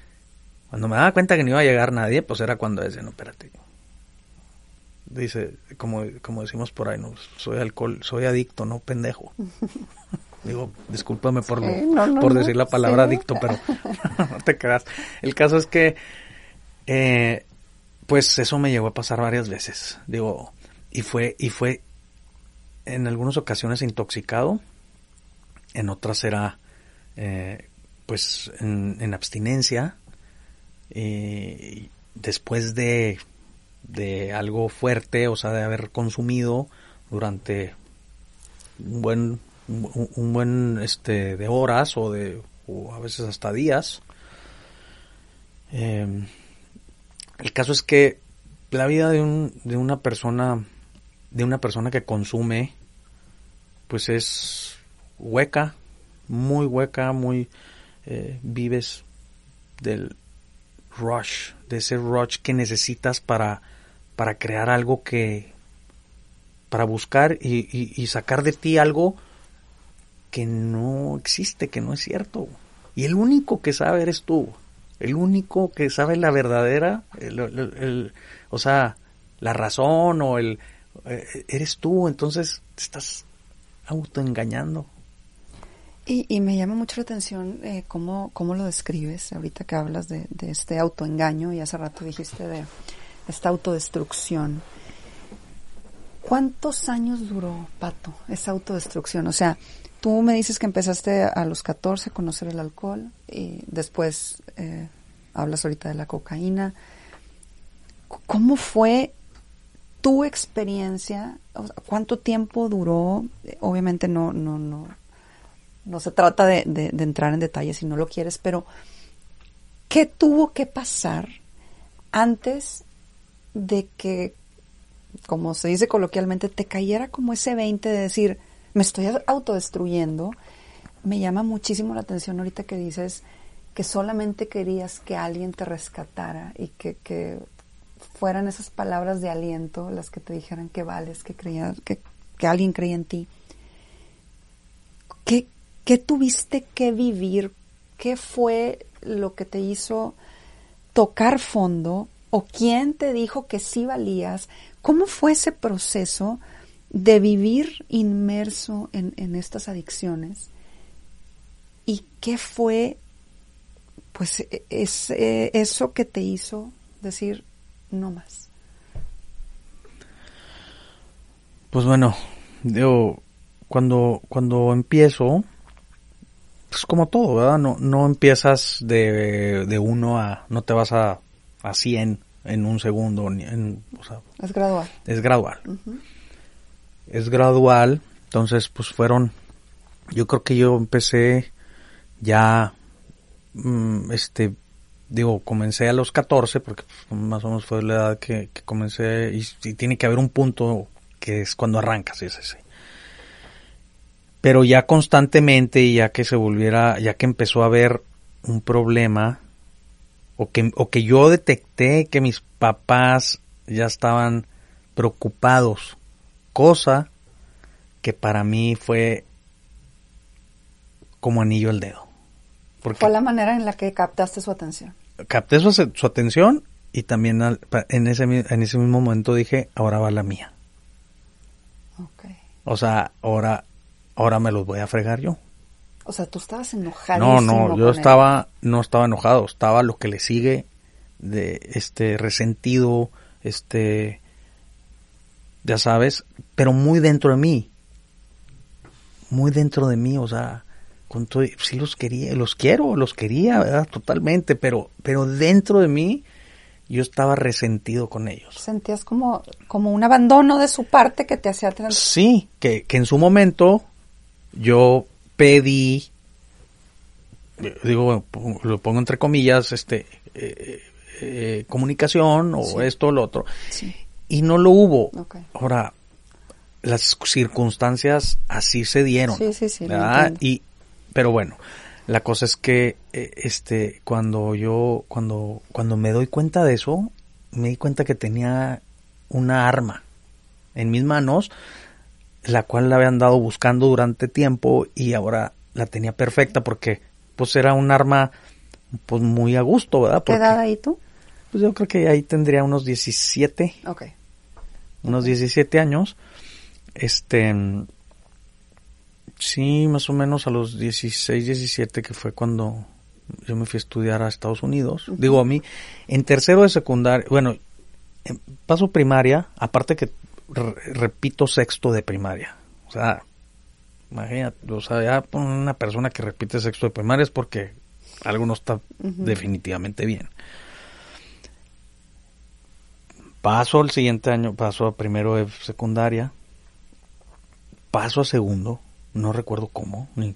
Speaker 2: cuando me daba cuenta que no iba a llegar nadie, pues era cuando decía, no, espérate. Dice, como, como decimos por ahí, no, soy alcohol, soy adicto, no pendejo. [laughs] Digo, discúlpame por, por decir la palabra adicto, pero [laughs] no te creas. El caso es que, eh, pues eso me llegó a pasar varias veces. Digo, y fue, y fue en algunas ocasiones intoxicado, en otras era, eh, pues, en abstinencia, eh, después de, de algo fuerte, o sea, de haber consumido durante un buen, un, buen este, de horas o de o a veces hasta días. Em, el caso es que la vida de, un, de una persona de una persona que consume pues es hueca muy hueca muy eh, vives del rush, de ese rush que necesitas para, para crear algo que, para buscar y, sacar de ti algo que no existe, que no es cierto. Y el único que sabe eres tú. El único que sabe la verdadera, el, o sea, la razón o el, eh, eres tú. Entonces te estás autoengañando.
Speaker 1: Y, y, me llama mucho la atención eh, cómo, cómo, lo describes, ahorita que hablas de, de, este autoengaño y hace rato dijiste de esta autodestrucción. ¿Cuántos años duró, Pato, esa autodestrucción? O sea, tú me dices que empezaste a los 14 a conocer el alcohol y después eh, hablas ahorita de la cocaína. ¿Cómo fue tu experiencia? ¿Cuánto tiempo duró? Obviamente no, no, no, no se trata de, de entrar en detalles si no lo quieres, pero ¿qué tuvo que pasar antes de que, como se dice coloquialmente, te cayera como ese 20 de decir, me estoy autodestruyendo? Me llama muchísimo la atención ahorita que dices que solamente querías que alguien te rescatara y que, que fueran esas palabras de aliento las que te dijeran que vales, que, creía, que, que alguien creía en ti. ¿Qué, ¿Qué tuviste que vivir? ¿Qué fue lo que te hizo tocar fondo? ¿O quién te dijo que sí valías? ¿Cómo fue ese proceso de vivir inmerso en, en estas adicciones? ¿Y qué fue pues e, es eh, eso que te hizo decir no más.
Speaker 2: Pues bueno, yo cuando cuando empiezo pues como todo, ¿verdad? No no empiezas de, de uno a no te vas a a 100 en un segundo en,
Speaker 1: es gradual.
Speaker 2: Es gradual. Es gradual, entonces pues fueron yo creo que yo empecé ya Mm, este, digo, comencé a los 14, porque pues, más o menos fue la edad que, comencé, y, tiene que haber un punto que es cuando arrancas, ese, ese. Pero ya constantemente, y ya que se volviera, ya que empezó a haber un problema, o que, o que yo detecté que mis papás ya estaban preocupados, cosa que para mí fue como anillo al dedo.
Speaker 1: Fue la manera en la que captaste su atención.
Speaker 2: Capté su, atención y también en, ese, en ese mismo momento dije, ahora va la mía. Okay. O sea, ahora, ahora me los voy a fregar yo.
Speaker 1: O sea, tú estabas enojado.
Speaker 2: No, no, yo estaba, no estaba enojado, estaba lo que le sigue de este resentido, este, ya sabes, pero muy dentro de mí, muy dentro de mí, o sea, sí los quería, los quiero, los quería, ¿verdad? Totalmente, pero, pero dentro de mí yo estaba resentido con ellos.
Speaker 1: Sentías como, como un abandono de su parte que te hacía...
Speaker 2: Sí, que, que en su momento yo pedí, digo, lo pongo entre comillas, este, eh, eh, comunicación o esto o lo otro. Y no lo hubo. Ahora, las circunstancias así se dieron. Sí, sí, sí. Y, pero bueno, la cosa es que eh, este cuando yo cuando cuando me doy cuenta de eso, me di cuenta que tenía una arma en mis manos, la cual la había andado buscando durante tiempo y ahora la tenía perfecta porque pues era un arma pues muy a gusto, ¿verdad?
Speaker 1: ¿Qué edad ahí tú?
Speaker 2: Pues yo creo que ahí tendría unos 17.
Speaker 1: Ok.
Speaker 2: Unos 17 años. Este Sí, más o menos a los 16, 17, que fue cuando yo me fui a estudiar a Estados Unidos. Digo, a mí, en tercero de secundaria, bueno, paso primaria, aparte que repito sexto de primaria. O sea, imagínate, o sea, ya una persona que repite sexto de primaria es porque algo no está definitivamente bien. Paso al siguiente año, paso a primero de secundaria, paso a segundo, no recuerdo cómo, ni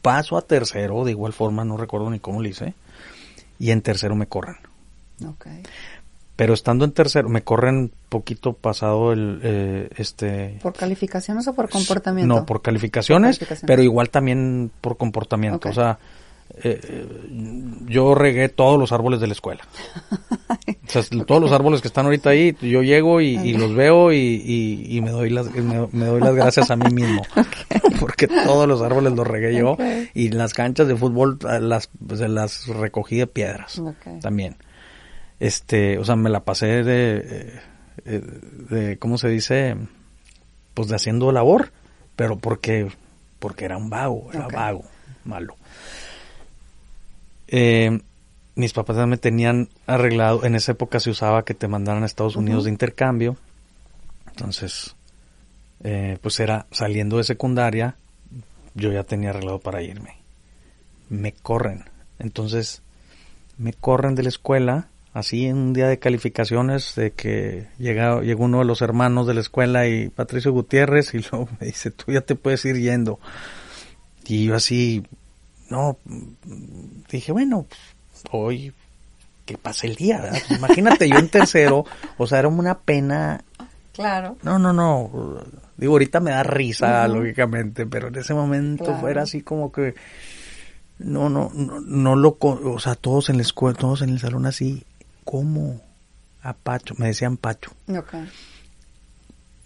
Speaker 2: paso a tercero, de igual forma no recuerdo ni cómo lo hice, y en tercero me corren.
Speaker 1: Okay.
Speaker 2: Pero estando en tercero, me corren poquito pasado el, eh, este...
Speaker 1: ¿Por calificaciones o por comportamiento?
Speaker 2: No, por calificaciones, pero igual también por comportamiento. O sea, eh, yo regué todos los árboles de la escuela. [laughs] o sea, todos los árboles que están ahorita ahí, yo llego y, los veo y, me, doy las, me, doy las gracias a mí mismo. [laughs] Porque todos los árboles los regué yo y las canchas de fútbol ah, las, pues, las recogí de piedras también. Este, o sea, me la pasé de, eh, de, ¿cómo se dice? Pues de haciendo labor, pero porque, porque era un vago, era vago, malo. Eh, mis papás me tenían arreglado, en esa época se usaba que te mandaran a Estados Unidos de intercambio, entonces, eh, pues era saliendo de secundaria, yo ya tenía arreglado para irme. Me corren, entonces me corren de la escuela, así en un día de calificaciones, de que llega, llegó uno de los hermanos de la escuela y Patricio Gutiérrez [laughs] y luego me dice, tú ya te puedes ir yendo. Y yo así, no, dije, bueno, pues, hoy que pase el día, ¿verdad? Pues imagínate yo en tercero, o sea, era una pena.
Speaker 1: Claro.
Speaker 2: No, no, no. Digo, ahorita me da risa, lógicamente, pero en ese momento fuera así como que no, no, no, no lo, o sea, todos en la escuela, todos en el salón así, ¿cómo? A Pacho, me decían Pacho.
Speaker 1: Okay.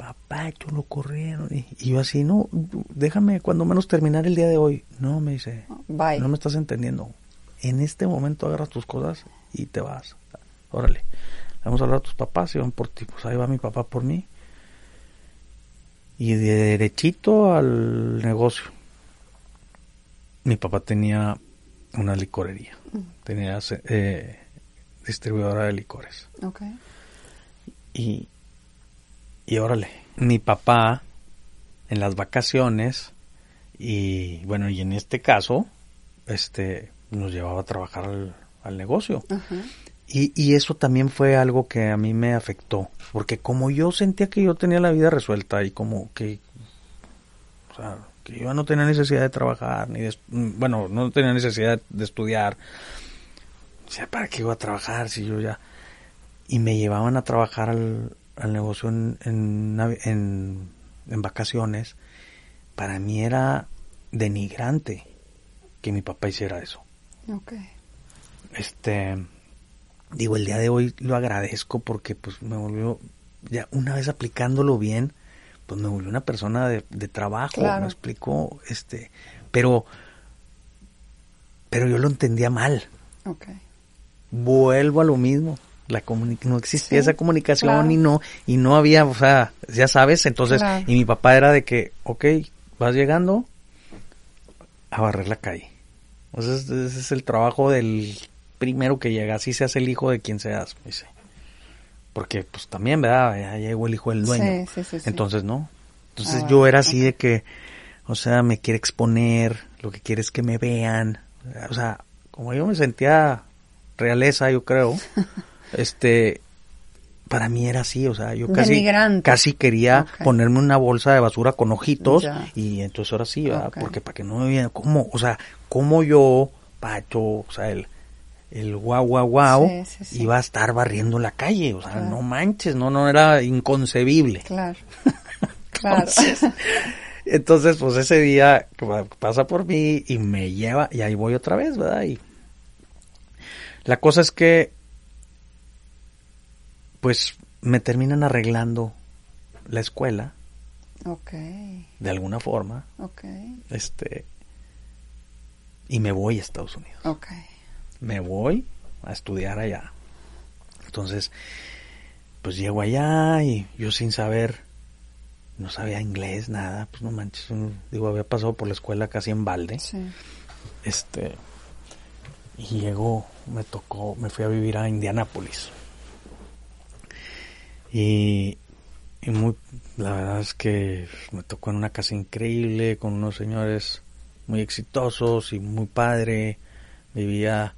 Speaker 2: A Pacho lo corrieron. Y, yo así, no, déjame cuando menos terminar el día de hoy. No, me dice,
Speaker 1: Bye.
Speaker 2: no me estás entendiendo. En este momento agarras tus cosas y te vas. Órale, vamos a hablar a tus papás y van por ti. Pues ahí va mi papá por mí. Y de derechito al negocio mi papá tenía una licorería, tenía eh, distribuidora de licores.
Speaker 1: Okay.
Speaker 2: Y, y órale, mi papá en las vacaciones y bueno, y en este caso, este, nos llevaba a trabajar al, negocio. Y, y eso también fue algo que a mí me afectó, porque como yo sentía que yo tenía la vida resuelta y como que, o sea, que yo no tenía necesidad de trabajar, ni de, bueno, no tenía necesidad de estudiar. O sea, ¿para qué iba a trabajar si yo ya... Y me llevaban a trabajar al, al negocio en, en, en, vacaciones. Para mí era denigrante que mi papá hiciera eso.
Speaker 1: Ok.
Speaker 2: Este, digo, el día de hoy lo agradezco porque pues me volvió, ya una vez aplicándolo bien, pues me volvió una persona de, trabajo, me explicó, este, pero, pero yo lo entendía mal.
Speaker 1: Okay.
Speaker 2: Vuelvo a lo mismo, la no existía esa comunicación y no, y no había, o sea, ya sabes, entonces, y mi papá era de que, ok, vas llegando a barrer la calle. Entonces, ese es el trabajo del primero que llega, así seas el hijo de quien seas, dice porque pues también, ¿verdad? Ya llegó el hijo del dueño.
Speaker 1: Sí, sí, sí,
Speaker 2: Entonces, ¿no? Entonces ah, yo era así de que, o sea, me quiere exponer, lo que quiere es que me vean. O sea, como yo me sentía realeza, yo creo, [laughs] este, para mí era así, o sea, yo casi, casi quería ponerme una bolsa de basura con ojitos y entonces ahora sí, ¿verdad? Porque para que no me vieran, ¿cómo? O sea, como yo, Pacho, o sea, el el guau guau guau iba a estar barriendo la calle, o sea, no manches, no, no era inconcebible.
Speaker 1: Claro, [laughs] claro.
Speaker 2: Entonces, pues ese día pasa por mí y me lleva y ahí voy otra vez, ¿verdad? Y la cosa es que, pues, me terminan arreglando la escuela.
Speaker 1: Ok.
Speaker 2: De alguna forma.
Speaker 1: Ok.
Speaker 2: Este, y me voy a Estados Unidos.
Speaker 1: Ok
Speaker 2: me voy a estudiar allá. Entonces, pues llego allá y yo sin saber, no sabía inglés, nada, pues no manches, digo, había pasado por la escuela casi en balde. Este, y llego, me tocó, me fui a vivir a Indianápolis. Y, muy, la verdad es que me tocó en una casa increíble, con unos señores muy exitosos y muy padre. Vivía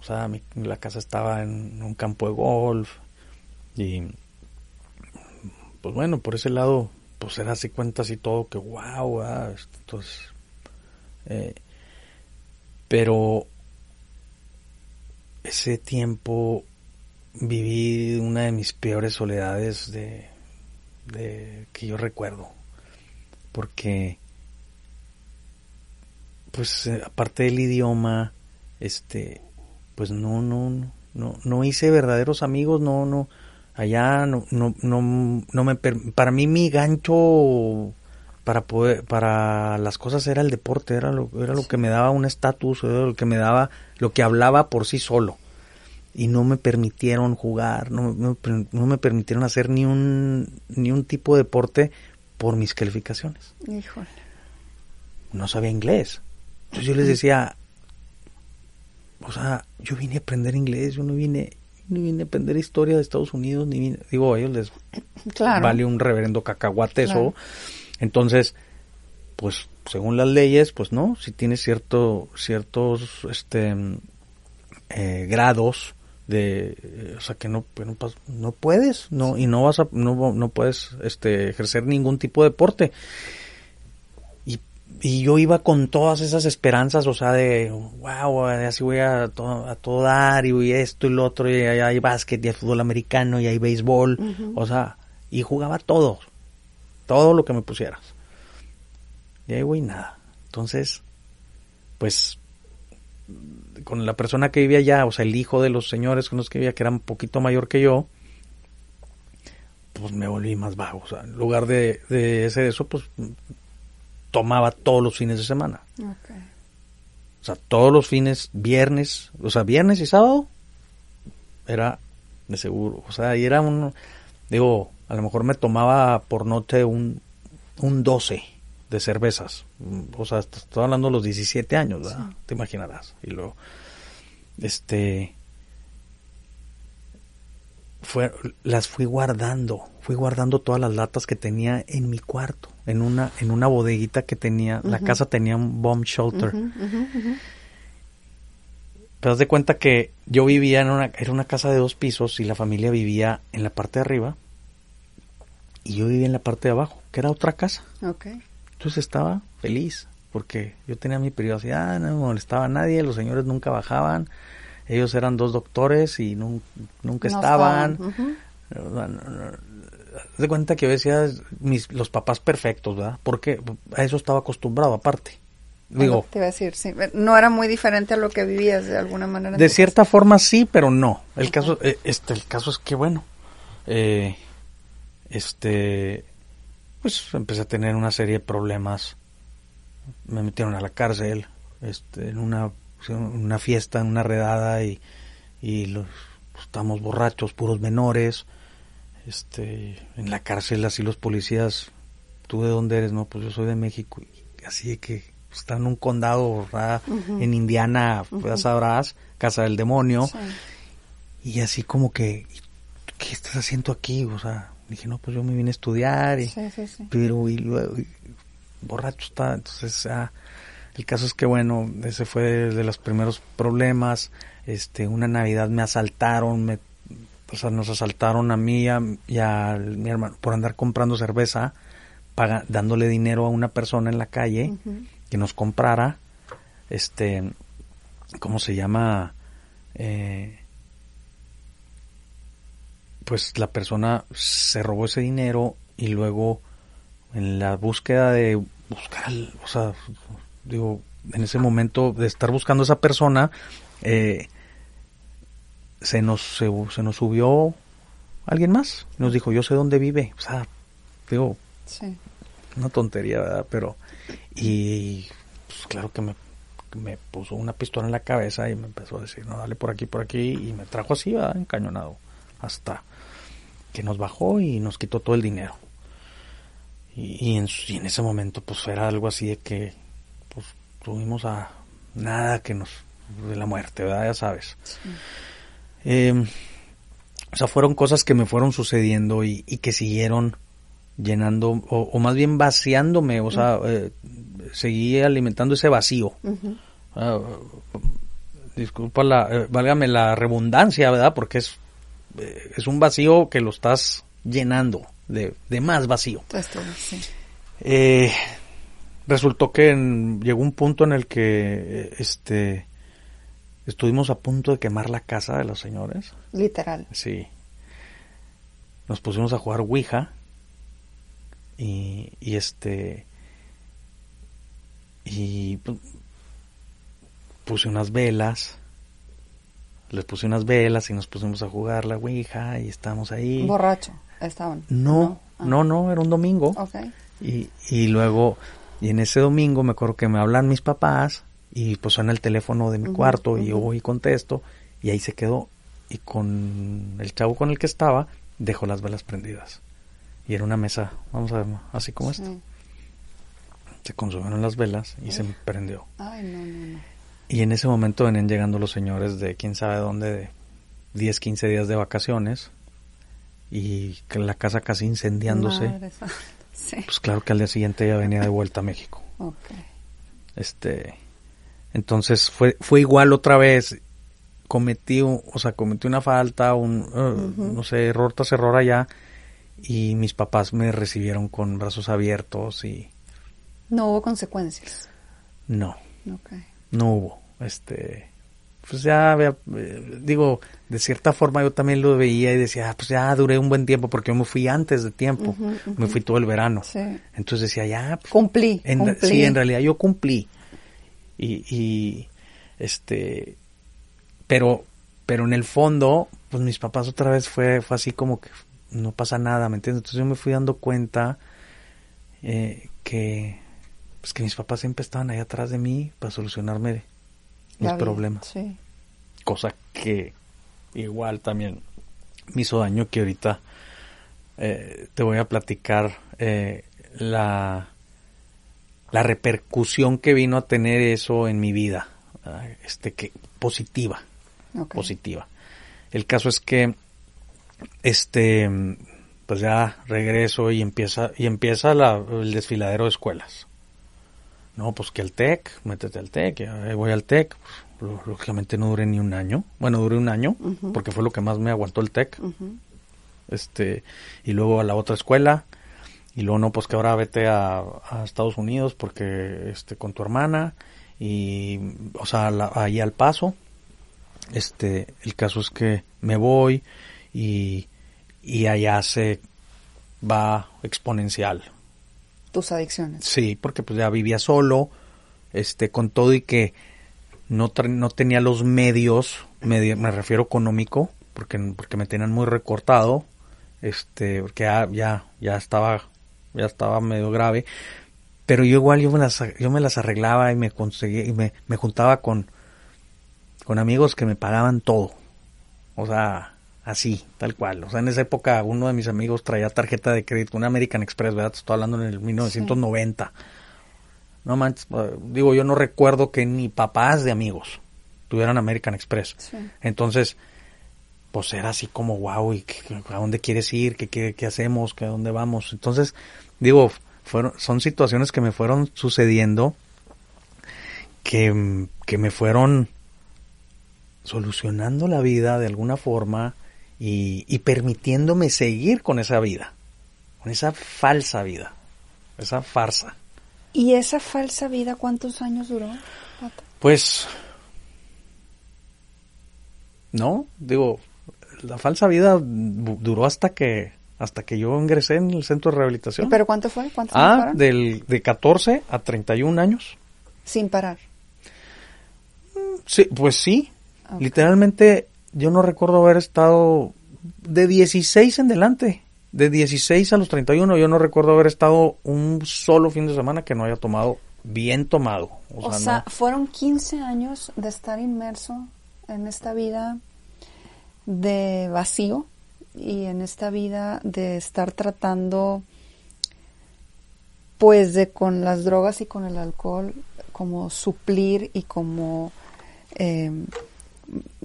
Speaker 2: o sea, la casa estaba en un campo de golf y pues bueno, por ese lado, pues era así cuentas y todo que wow, entonces, eh, pero ese tiempo viví una de mis peores soledades de, de que yo recuerdo, porque pues eh, aparte del idioma, este pues no, no, no, no hice verdaderos amigos, no, no, allá no, no, no, no me, para mí mi gancho para poder, para las cosas era el deporte, era lo, era lo que me daba un estatus, era lo que me daba, lo que hablaba por sí solo. Y no me permitieron jugar, no, no, me permitieron hacer ni un, ni un tipo de deporte por mis calificaciones.
Speaker 1: Híjole.
Speaker 2: No sabía inglés. Entonces yo les decía, o sea, yo vine a aprender inglés, yo no vine, no vine a aprender historia de Estados Unidos, ni vine, digo, a ellos les [clears throat] vale un reverendo cacahuate eso. Entonces, pues, según las leyes, pues no, si tienes cierto, ciertos, este, eh, grados de eh, o sea que no no, no puedes no y no vas a no, no puedes este ejercer ningún tipo de deporte. Y, y yo iba con todas esas esperanzas o sea de wow así voy a todo, a todo dar y esto y lo otro y hay, hay básquet y hay fútbol americano y hay béisbol o sea y jugaba todo todo lo que me pusieras. Y ahí güey nada. Entonces pues con la persona que vivía allá, o sea, el hijo de los señores con los que vivía, que era un poquito mayor que yo, pues me volví más vago. O sea, en lugar de, de hacer eso, pues tomaba todos los fines de semana. O sea, todos los fines, viernes, o sea, viernes y sábado, era de seguro. O sea, y era un, digo, a lo mejor me tomaba por noche un, un 12 de cervezas. O sea, estoy hablando de los 17 años, ¿verdad? Te imaginarás. Y luego, este, fue, las fui guardando, fui guardando todas las latas que tenía en mi cuarto, en una, en una bodeguita que tenía, la casa tenía un bomb shelter. Pero haz de cuenta que yo vivía en una, era una casa de dos pisos y la familia vivía en la parte de arriba y yo vivía en la parte de abajo, que era otra casa.
Speaker 1: Okay.
Speaker 2: Entonces estaba feliz porque yo tenía mi privacidad, no me molestaba a nadie, los señores nunca bajaban, ellos eran dos doctores y nunca estaban. de cuenta que yo decía mis, los papás perfectos, ¿verdad? Porque a eso estaba acostumbrado aparte. Digo,
Speaker 1: te iba a decir, sí. No era muy diferente a lo que vivías de alguna manera.
Speaker 2: De cierta forma sí, pero no. El caso, eh, este, el caso es que bueno, eh, este, pues empecé a tener una serie de problemas. Me metieron a la cárcel, este, en una, una fiesta, en una redada y, y los, pues, estamos borrachos, puros menores. Este, en la cárcel así los policías, ¿tú de dónde eres? No, pues yo soy de México. Y así que pues, está en un condado, En Indiana, ya sabrás, casa del demonio. Y así como que, ¿qué estás haciendo aquí? O sea, dije, no, pues yo me vine a estudiar, y, pero y luego, borracho está, entonces, ah, el caso es que bueno, ese fue de, los primeros problemas, este, una Navidad me asaltaron, me, o sea, nos asaltaron a mí y a, mi hermano por andar comprando cerveza, paga, dándole dinero a una persona en la calle que nos comprara, este, ¿cómo se llama? Eh, pues la persona se robó ese dinero y luego en la búsqueda de buscar, o sea, digo, en ese momento de estar buscando a esa persona, eh, se nos se, nos subió alguien más, nos dijo, yo sé dónde vive, o sea, digo, una tontería, ¿verdad? Pero, y pues claro que me, me puso una pistola en la cabeza y me empezó a decir, no, dale por aquí, por aquí, y me trajo así, ¿verdad? Encañonado, hasta que nos bajó y nos quitó todo el dinero. Y, en, ese momento pues era algo así de que pues tuvimos a nada que nos de la muerte, ¿verdad? Ya sabes. Em, o sea, fueron cosas que me fueron sucediendo y, que siguieron llenando, o, más bien vaciándome, o sea, eh, seguí alimentando ese vacío. Ah, disculpa la, eh, válgame la redundancia, ¿verdad? Porque es es un vacío que lo estás llenando de, más vacío. Eh, resultó que llegó un punto en el que este estuvimos a punto de quemar la casa de los señores.
Speaker 1: Literal.
Speaker 2: Sí. Nos pusimos a jugar Ouija y, y este y pues, puse unas velas les puse unas velas y nos pusimos a jugar la Ouija y estábamos ahí.
Speaker 1: ¿Borracho estaban?
Speaker 2: No, no, no, era un domingo.
Speaker 1: Okay.
Speaker 2: Y, y luego, y en ese domingo me acuerdo que me hablan mis papás y pues suena el teléfono de mi cuarto y yo voy y contesto y ahí se quedó. Y con el chavo con el que estaba, dejó las velas prendidas. Y era una mesa, vamos a ver, así como esta. Se consumieron las velas y se prendió.
Speaker 1: Ay, no, no, no.
Speaker 2: Y en ese momento venían llegando los señores de quién sabe dónde, de 10, 15 días de vacaciones, y la casa casi incendiándose. Pues claro que al día siguiente ya venía de vuelta a México. Este, entonces fue, fue igual otra vez. cometí, o sea, cometí una falta, un, uh, no sé, error tras error allá, y mis papás me recibieron con brazos abiertos y...
Speaker 1: No hubo consecuencias.
Speaker 2: No.
Speaker 1: Okay.
Speaker 2: No hubo. Este, pues ya, eh, digo, de cierta forma yo también lo veía y decía, ah, pues ya duré un buen tiempo porque yo me fui antes de tiempo, me fui todo el verano. Entonces decía, ya.
Speaker 1: Pues, cumplí,
Speaker 2: Sí, en realidad yo cumplí. Y, y, este, pero, pero en el fondo, pues mis papás otra vez fue, fue así como que no pasa nada, ¿me entiendes? Entonces yo me fui dando cuenta eh, que, pues que mis papás siempre estaban ahí atrás de mí para solucionarme mis problemas.
Speaker 1: Sí.
Speaker 2: Cosa que igual también me hizo daño que ahorita eh, te voy a platicar eh, la, la repercusión que vino a tener eso en mi vida, este que positiva, positiva. El caso es que este pues ya regreso y empieza y empieza el desfiladero de escuelas. No, pues que el TEC, métete al TEC, ya voy al TEC. Pues, lógicamente no duré ni un año. Bueno, duré un año, porque fue lo que más me aguantó el TEC. Este, y luego a la otra escuela. Y luego no, pues que ahora vete a, Estados Unidos porque este con tu hermana y o sea, ahí al paso. Este, el caso es que me voy y, y allá se va exponencial
Speaker 1: adicciones.
Speaker 2: Sí, porque pues ya vivía solo, este, con todo y que no, no tenía los medios, me, refiero económico, porque, porque me tenían muy recortado, este, porque ya, ya, ya estaba, ya estaba medio grave, pero yo igual yo me las, yo me las arreglaba y me conseguía, y me, me juntaba con, con amigos que me pagaban todo. O sea, así, tal cual. O sea, en esa época uno de mis amigos traía tarjeta de crédito, una American Express, ¿verdad? Estoy hablando en el 1990. No manches, eh, digo, yo no recuerdo que ni papás de amigos tuvieran American Express. Entonces, pues era así como, wow, ¿y a dónde quieres ir? ¿Qué, qué, qué hacemos? ¿Qué, ¿A dónde vamos? Entonces, digo, fueron, son situaciones que me fueron sucediendo que, que me fueron solucionando la vida de alguna forma y, permitiéndome seguir con esa vida, con esa falsa vida, esa farsa.
Speaker 1: ¿Y esa falsa vida cuántos años duró?
Speaker 2: Pues, no, digo, la falsa vida duró hasta que hasta que yo ingresé en el centro de rehabilitación.
Speaker 1: ¿Pero cuánto fue? ¿Cuántos
Speaker 2: ah, del, de 14 a 31 años.
Speaker 1: Sin parar.
Speaker 2: Sí, pues sí. Literalmente yo no recuerdo haber estado de 16 en delante. De 16 a los 31 yo no recuerdo haber estado un solo fin de semana que no haya tomado bien tomado.
Speaker 1: O, sea, fueron 15 años de estar inmerso en esta vida de vacío y en esta vida de estar tratando pues de con las drogas y con el alcohol como suplir y como eh,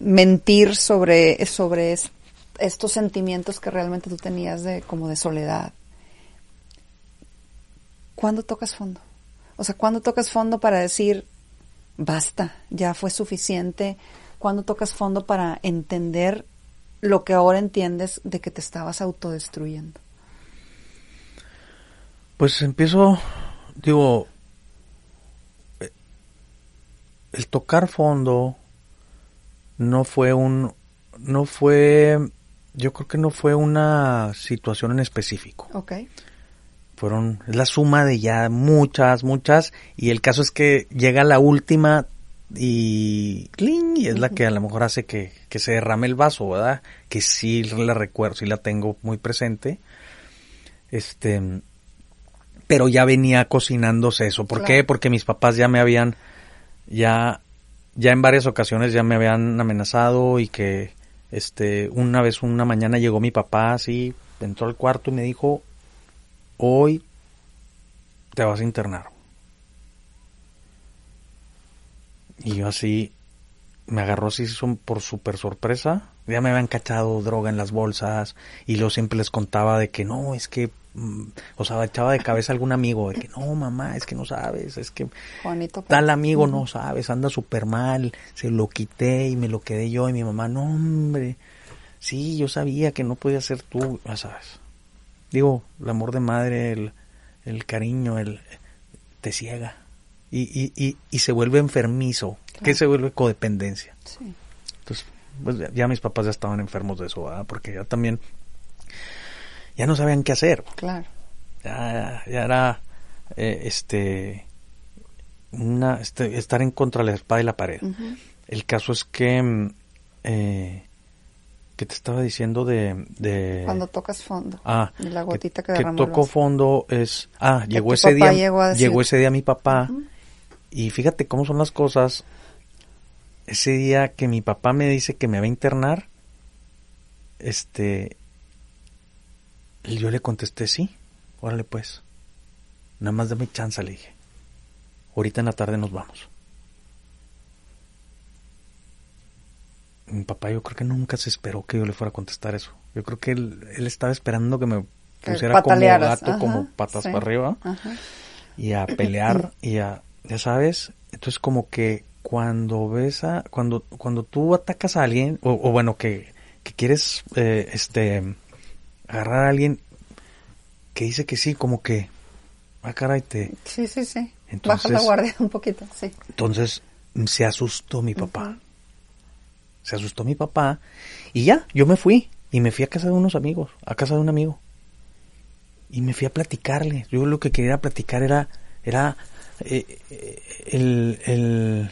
Speaker 1: mentir sobre, sobre estos sentimientos que realmente tú tenías de como de soledad. ¿Cuándo tocas fondo? O sea, ¿cuándo tocas fondo para decir basta, ya fue suficiente? ¿Cuándo tocas fondo para entender lo que ahora entiendes de que te estabas autodestruyendo?
Speaker 2: Pues empiezo, digo, eh, el tocar fondo, no fue un, no fue, yo creo que no fue una situación en específico.
Speaker 1: Ok.
Speaker 2: Fueron, es la suma de ya muchas, muchas, y el caso es que llega la última y, y es la que a lo mejor hace que, que se derrame el vaso, ¿verdad? Que sí la recuerdo, sí la tengo muy presente. Este, pero ya venía cocinándose eso. ¿Por qué? Porque mis papás ya me habían, ya ya en varias ocasiones ya me habían amenazado y que este una vez una mañana llegó mi papá así entró al cuarto y me dijo hoy te vas a internar y yo así me agarró así por súper sorpresa. Ya me habían cachado droga en las bolsas y luego siempre les contaba de que no, es que, mm, o sea, echaba de cabeza algún amigo de que no, mamá, es que no sabes, es que
Speaker 1: Juanito
Speaker 2: tal amigo no sabes, anda súper mal, se lo quité y me lo quedé yo y mi mamá, no, hombre, sí, yo sabía que no podía ser tú, ya sabes. Digo, el amor de madre, el, el cariño, el te ciega y, y, y, y se vuelve enfermizo, que
Speaker 1: Claro.
Speaker 2: se vuelve codependencia.
Speaker 1: Sí.
Speaker 2: Entonces, pues ya, ya mis papás ya estaban enfermos de eso, ¿verdad? Porque ya también, ya no sabían qué hacer.
Speaker 1: Claro.
Speaker 2: Ya, ya era, eh, este, una, este, estar en contra de la espada y la pared. El caso es que, mm, eh, que te estaba diciendo de, de
Speaker 1: Cuando tocas fondo.
Speaker 2: ah,
Speaker 1: Y la
Speaker 2: que-
Speaker 1: gotita que,
Speaker 2: que,
Speaker 1: el
Speaker 2: tocó fondo es, ah, llegó ese día,
Speaker 1: llegó decir-
Speaker 2: llegó ese día mi papá y fíjate cómo son las cosas. Ese día que mi papá me dice que me va a internar, este, y yo le contesté sí, órale pues, nada más dame chance, le dije. Ahorita en la tarde nos vamos. Mi papá yo creo que nunca se esperó que yo le fuera a contestar eso. Yo creo que él, él estaba esperando que me pusiera como gato,
Speaker 1: ajá,
Speaker 2: como patas
Speaker 1: sí.
Speaker 2: para arriba
Speaker 1: Ajá.
Speaker 2: y a pelear y a ya sabes entonces como que cuando ves a cuando cuando tú atacas a alguien o, o bueno que, que quieres eh, este agarrar a alguien que dice que sí como que ah caray te
Speaker 1: Sí, sí, sí. Baja
Speaker 2: Entonces-
Speaker 1: la guardia un poquito, sí.
Speaker 2: entonces se asustó mi papá. Se asustó mi papá y ya yo me fui y me fui a casa de unos amigos a casa de un amigo. Y me fui a platicarle. Yo lo que quería platicar era era eh, eh, el, el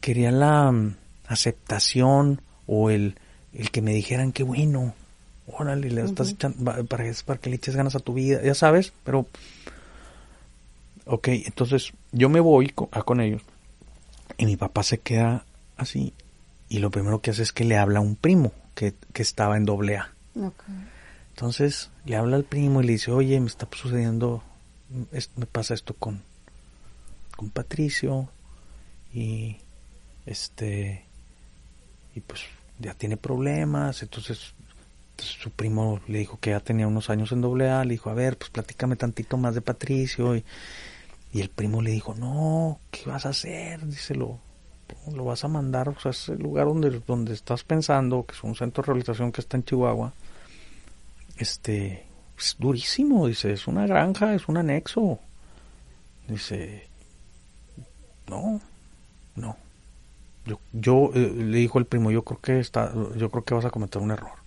Speaker 2: quería la mm, aceptación o el el que me dijeran qué bueno órale le estás echando para, para que le eches ganas a tu vida ya sabes pero ok entonces yo me voy co- a con ellos y mi papá se queda así y lo primero que hace es que le habla a un primo que, que estaba en doble A. Entonces le habla al primo y le dice, oye, me está sucediendo, es- me pasa esto con, con Patricio y este, y pues ya tiene problemas, entonces su primo le dijo que ya tenía unos años en doble A, le dijo, a ver, pues platícame tantito más de Patricio y, y el primo le dijo, no, ¿qué vas a hacer? Díselo, lo vas a mandar, o sea, ese lugar donde, donde estás pensando, que es un centro de rehabilitación que está en Chihuahua, este, es durísimo, dice, es una granja, es un anexo. Dice, no, no. Yo, yo eh, le dijo el primo, yo creo que está, yo creo que vas a cometer un error.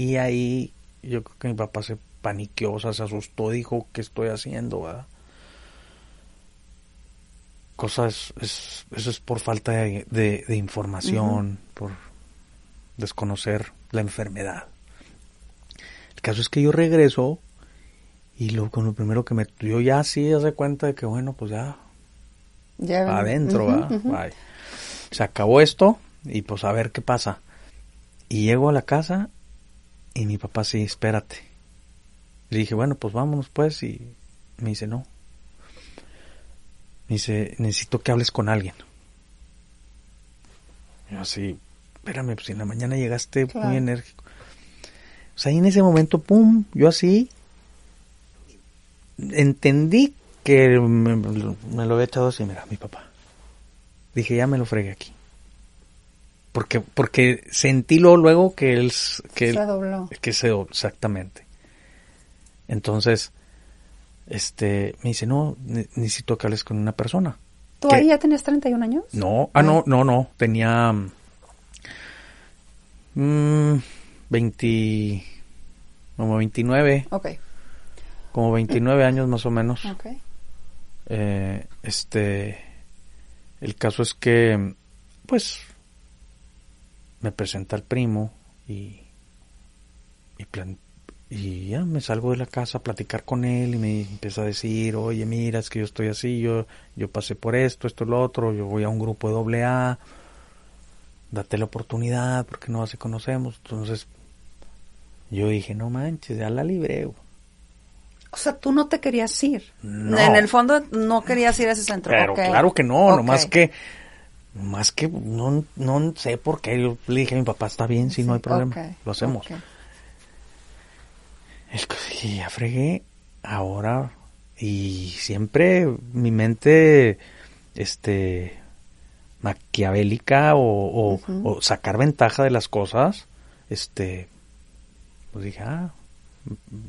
Speaker 2: Y ahí yo creo que mi papá se paniqueó, o sea, se asustó, dijo, ¿qué estoy haciendo? ¿verdad? Cosa es, es- eso es por falta de, de- de información, por desconocer la enfermedad. El caso es que yo regreso y lo, con lo primero que me... Yo ya sí hace cuenta de que, bueno, pues ya
Speaker 1: Ya
Speaker 2: adentro. Bye. Se acabó esto y pues a ver qué pasa. Y llego a la casa y mi papá sí, espérate. Le dije, bueno, pues vámonos pues y me dice, no. Me dice, necesito que hables con alguien. Yo así, espérame, pues en la mañana llegaste
Speaker 1: Claro.
Speaker 2: muy enérgico. O sea, y en ese momento, pum, yo así entendí que me, me lo había echado así, mira, mi papá. Dije, ya me lo fregué aquí. Porque, porque sentí luego, luego que él, que él-
Speaker 1: Se dobló.
Speaker 2: que se exactamente. Entonces, este, me dice, no, ne- necesito que hables con una persona.
Speaker 1: ¿Tú
Speaker 2: ¿Qué?
Speaker 1: ahí ya tenías 31 años?
Speaker 2: No, ah, no, no, no, tenía mm, 20, como 29,
Speaker 1: Ok,
Speaker 2: como 29 años más o menos.
Speaker 1: ok.
Speaker 2: Eh, este, el caso es que, pues, me presenta el primo y, y, plan- y ya me salgo de la casa a platicar con él y me empieza a decir, oye, mira, es que yo estoy así, yo, yo pasé por esto, esto, lo otro, yo voy a un grupo de doble A, date la oportunidad porque no se conocemos. Entonces, yo dije, no manches, ya la libré. güey".
Speaker 1: O sea, tú no te querías ir.
Speaker 2: No.
Speaker 1: En el fondo no querías ir a ese centro.
Speaker 2: Pero claro que no,
Speaker 1: Ok.
Speaker 2: nomás que Más que no, no sé por qué. Yo le dije a mi papá, está bien, si no hay problema, lo hacemos.
Speaker 1: ok.
Speaker 2: El co- Y ya fregué ahora y siempre mi mente este maquiavélica o, o sacar ventaja de las cosas este pues dije ah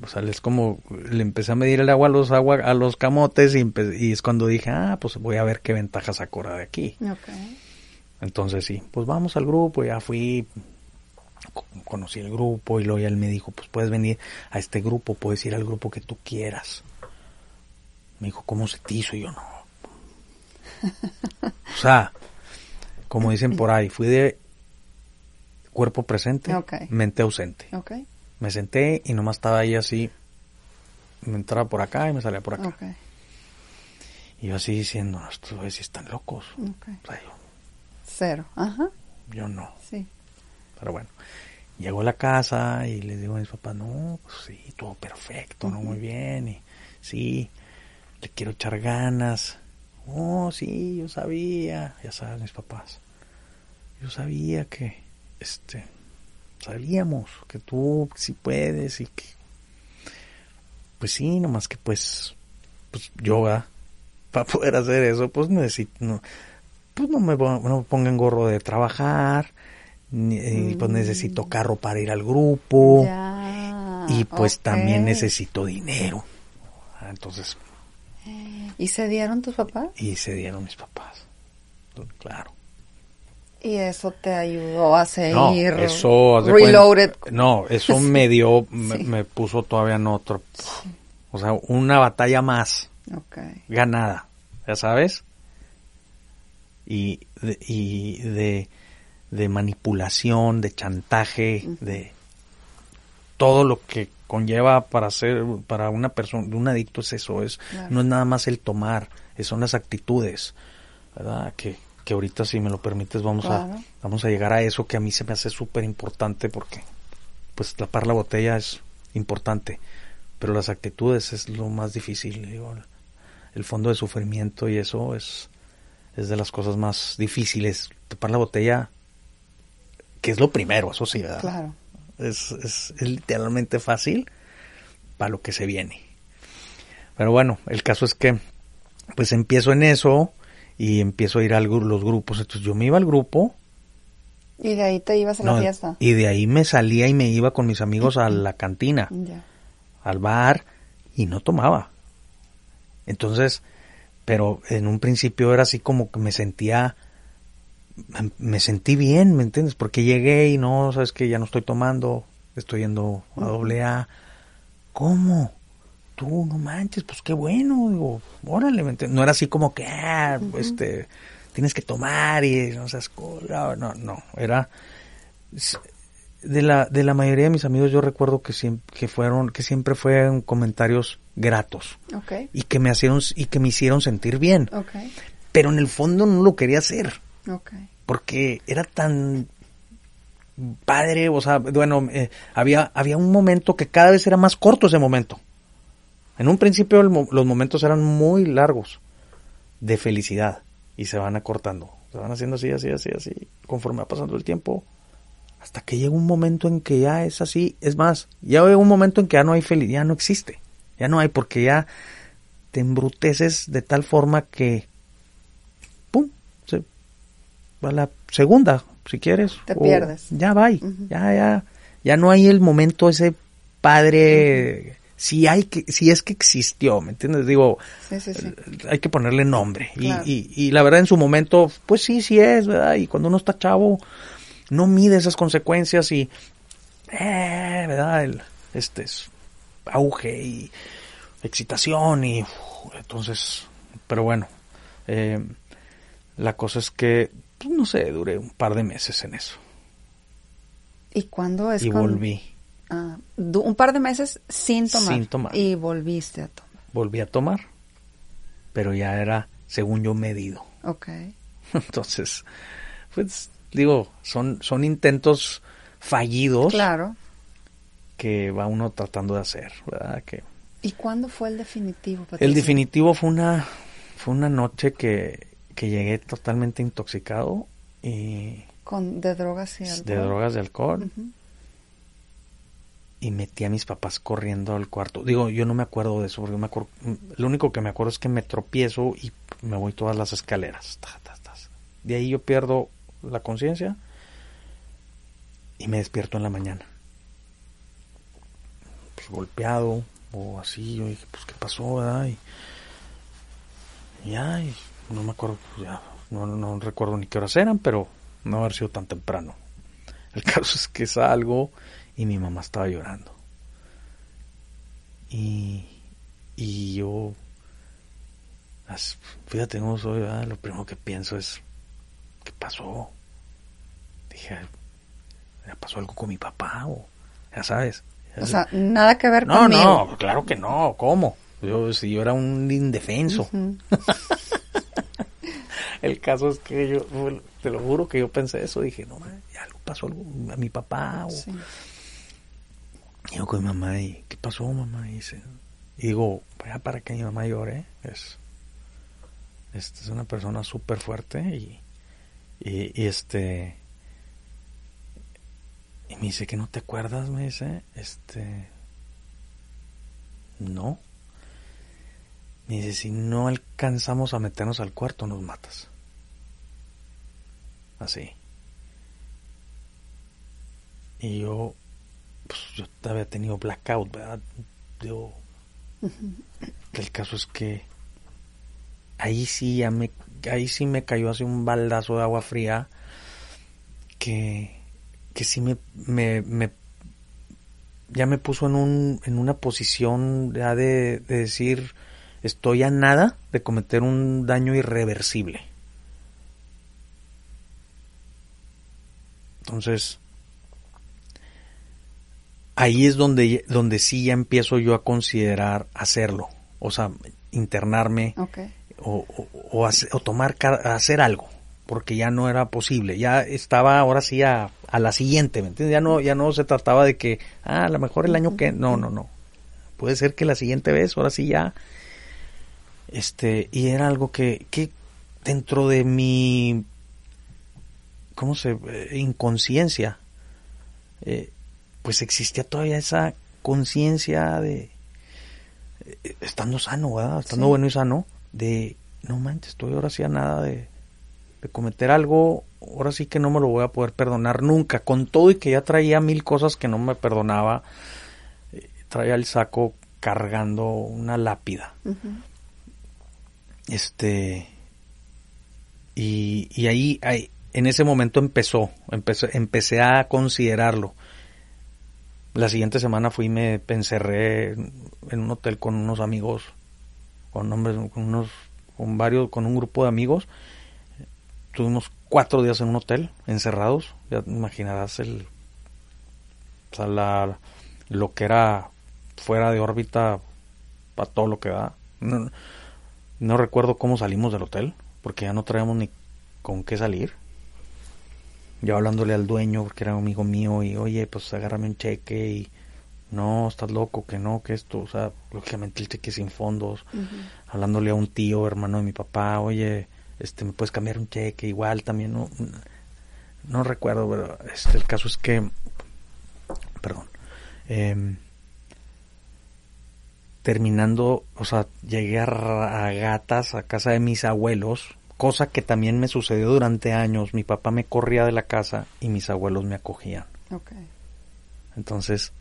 Speaker 2: o sea es como le empecé a medir el agua a los agua a los camotes y, es cuando dije ah pues voy a ver qué ventaja saco ahora de aquí entonces sí, pues vamos al grupo, ya fui, co- conocí el grupo y luego ya él me dijo, pues puedes venir a este grupo, puedes ir al grupo que tú quieras. Me dijo, ¿cómo se te hizo? Y yo no. O sea, como dicen por ahí, fui de cuerpo presente, mente ausente.
Speaker 1: Ok.
Speaker 2: Me senté y nomás estaba ahí así, me entraba por acá y me salía por acá. Y yo así diciendo, "No, estos güeyes sí están locos. O sea, yo,
Speaker 1: Cero. Ajá.
Speaker 2: yo no.
Speaker 1: Sí.
Speaker 2: Pero bueno, llego a la casa y le digo a mis papás, no, pues sí, todo perfecto, ¿no? Muy bien, y sí, le quiero echar ganas. Oh, sí, yo sabía, ya sabes, mis papás. Yo sabía que, este, sabíamos que tú sí puedes y que, pues sí, nomás que pues, pues yoga, [laughs] para poder hacer eso, pues necesito, no, pues no me, no me pongan gorro de trabajar, ni- y pues
Speaker 1: Mm.
Speaker 2: necesito carro para ir al grupo
Speaker 1: Ya.
Speaker 2: y pues también necesito dinero. Ah, Entonces,
Speaker 1: ¿Y se dieron tus papás?
Speaker 2: y se dieron mis papás. Claro.
Speaker 1: Y eso te ayudó a seguir
Speaker 2: No, eso
Speaker 1: reloaded.
Speaker 2: cuenta- no, eso me dio, me,
Speaker 1: Sí.
Speaker 2: me puso todavía en otro, o sea, una batalla más
Speaker 1: Ok.
Speaker 2: ganada, ya sabes, y de, y de, de manipulación, de chantaje, de todo lo que conlleva para ser, para una persona, un adicto es eso, es,
Speaker 1: Claro.
Speaker 2: no es nada más el tomar, son las actitudes, ¿verdad? Que, que ahorita si me lo permites vamos
Speaker 1: Claro.
Speaker 2: a, vamos a llegar a eso que a mí se me hace súper importante porque pues tapar la botella es importante, pero las actitudes es lo más difícil, digo, el- fondo de sufrimiento y eso es, es de las cosas más difíciles. Tapar la botella, que es lo primero, eso sí, ¿verdad?
Speaker 1: Claro.
Speaker 2: Es, es, es literalmente fácil para lo que se viene. Pero bueno, el caso es que pues empiezo en eso y empiezo a ir a los grupos. Entonces yo me iba al grupo
Speaker 1: Y de ahí te ibas a la fiesta.
Speaker 2: y de ahí me salía y me iba con mis amigos a la [laughs] cantina,
Speaker 1: Ya.
Speaker 2: al bar y no tomaba. Entonces, pero en un principio era así como que me sentía me- me sentí bien, ¿me entiendes? Porque llegué y no, sabes que ya no estoy tomando, estoy yendo a doble A. ¿Cómo? Tú, no manches, pues qué bueno, digo, órale. No era así como que, ah, este, tienes que tomar y no seas cola, no, no, era de la, de la mayoría de mis amigos yo recuerdo que siempre, que fueron, que siempre fueron comentarios gratos
Speaker 1: Ok.
Speaker 2: y que me hicieron, y que me hicieron sentir bien,
Speaker 1: Ok.
Speaker 2: pero en el fondo no lo quería hacer
Speaker 1: Ok.
Speaker 2: porque era tan padre, o sea, bueno, eh, había, había un momento que cada vez era más corto ese momento. En un principio el los momentos eran muy largos de felicidad y se van acortando, se van haciendo así, así, así, así, conforme va pasando el tiempo, hasta que llega un momento en que ya es así, es más, ya llega un momento en que ya no hay felicidad, ya no existe, ya no hay, porque ya te embruteces de tal forma que, ¡pum!, se va la segunda, si quieres.
Speaker 1: Te pierdes.
Speaker 2: Ya va, ya, ya, ya no hay el momento ese padre, si hay que, si es que existió, ¿me entiendes? Digo,
Speaker 1: Sí, sí, sí.
Speaker 2: hay que ponerle nombre. Y-
Speaker 1: Claro.
Speaker 2: Y, y la verdad en su momento, pues sí, sí es, ¿verdad? Y cuando uno está chavo, no mide esas consecuencias y, eh, ¿verdad? El, este es auge y excitación y uf, entonces, pero bueno, eh, la cosa es que, pues, no sé, duré un par de meses en eso
Speaker 1: ¿Y cuándo es
Speaker 2: y
Speaker 1: cuando-
Speaker 2: volví,
Speaker 1: Ah, un par de meses sin tomar.
Speaker 2: Sin tomar.
Speaker 1: Y volviste a tomar.
Speaker 2: volví a tomar, pero ya era, según yo, medido. [laughs]
Speaker 1: Ok.
Speaker 2: Entonces, pues digo, son, son intentos fallidos
Speaker 1: Claro.
Speaker 2: que va uno tratando de hacer, ¿verdad? Que
Speaker 1: ¿Y cuándo fue el definitivo?
Speaker 2: el
Speaker 1: Patricia?
Speaker 2: definitivo fue una fue una noche que, que llegué totalmente intoxicado y
Speaker 1: Con, de drogas y alcohol.
Speaker 2: de drogas de alcohol
Speaker 1: Ujú.
Speaker 2: Y metí a mis papás corriendo al cuarto. Digo, yo no me acuerdo de eso porque me acuerdo, lo único que me acuerdo es que me tropiezo y me voy todas las escaleras. De ahí yo pierdo la conciencia y me despierto en la mañana. Pues golpeado o así, yo dije, pues qué pasó, ¿verdad? Y, y ya, y no me acuerdo, pues, ya, no, no recuerdo ni qué horas eran, pero no haber sido tan temprano. El caso es que salgo y mi mamá estaba llorando. Y, y yo, fíjate cómo soy, ¿verdad? lo primero que pienso es, ¿qué pasó? Dije, ¿ya pasó algo con mi papá? O, ya sabes.
Speaker 1: O sea, nada que ver
Speaker 2: no,
Speaker 1: conmigo.
Speaker 2: no, claro que no, ¿cómo? Yo, si yo era un indefenso. [laughs] El caso es que yo, te lo juro que yo pensé eso, dije, no, ya algo pasó algo a mi papá. O,
Speaker 1: Sí.
Speaker 2: Y yo con mi mamá, y ¿qué pasó, mamá? Y, dice, digo, vaya para que mi mamá llore, es, este, es una persona súper fuerte y, y, y este, y me dice que no te acuerdas, me dice, este, no. Me dice, si no alcanzamos a meternos al cuarto, nos matas. Así. Y yo, pues yo había tenido blackout, ¿verdad? Yo, el caso es que ahí sí ya me, ahí sí me cayó así un baldazo de agua fría que, que sí me, me, me- ya me puso en un, en una posición ya de, de decir, estoy a nada de cometer un daño irreversible. Entonces, ahí es donde, donde sí ya empiezo yo a considerar hacerlo. O sea, internarme o, o- o hace- o tomar, hacer algo. Porque ya no era posible. Ya estaba ahora sí a, a la siguiente, ¿me entiendes? Ya no, ya no se trataba de que, ah, a lo mejor el año que, no, no, no. Puede ser que la siguiente vez, ahora sí ya, este, y era algo que, que dentro de mi, ¿cómo se, inconsciencia, eh, pues existía todavía esa conciencia de, eh, estando sano, ¿verdad? Estando
Speaker 1: Sí.
Speaker 2: bueno y sano, de, no manches, estoy ahora sí a nada de, de cometer algo, ahora sí que no me lo voy a poder perdonar nunca, con todo y que ya traía mil cosas que no me perdonaba, eh, traía el saco cargando una lápida. Este. Y, y ahí, ahí, en ese momento empezó, empecé, empecé a considerarlo. La siguiente semana fui y me encerré en un hotel con unos amigos, con hombres, con unos, con varios, con un grupo de amigos. Tuvimos cuatro días en un hotel, encerrados. Ya te imaginarás el, o sea, la, lo que era fuera de órbita para todo lo que da. No, no recuerdo cómo salimos del hotel, porque ya no traíamos ni con qué salir. Yo hablándole al dueño, porque era un amigo mío, y oye, pues agárrame un cheque, y no, estás loco, que no, que esto, o sea, lógicamente el cheque sin fondos. Hablándole a un tío, hermano de mi papá, oye, este, ¿me puedes cambiar un cheque? Igual también, no, no recuerdo, pero este, el caso es que, perdón, em, terminando, o sea, llegué a gatas a casa de mis abuelos, cosa que también me sucedió durante años. Mi papá me corría de la casa y mis abuelos me acogían. Entonces,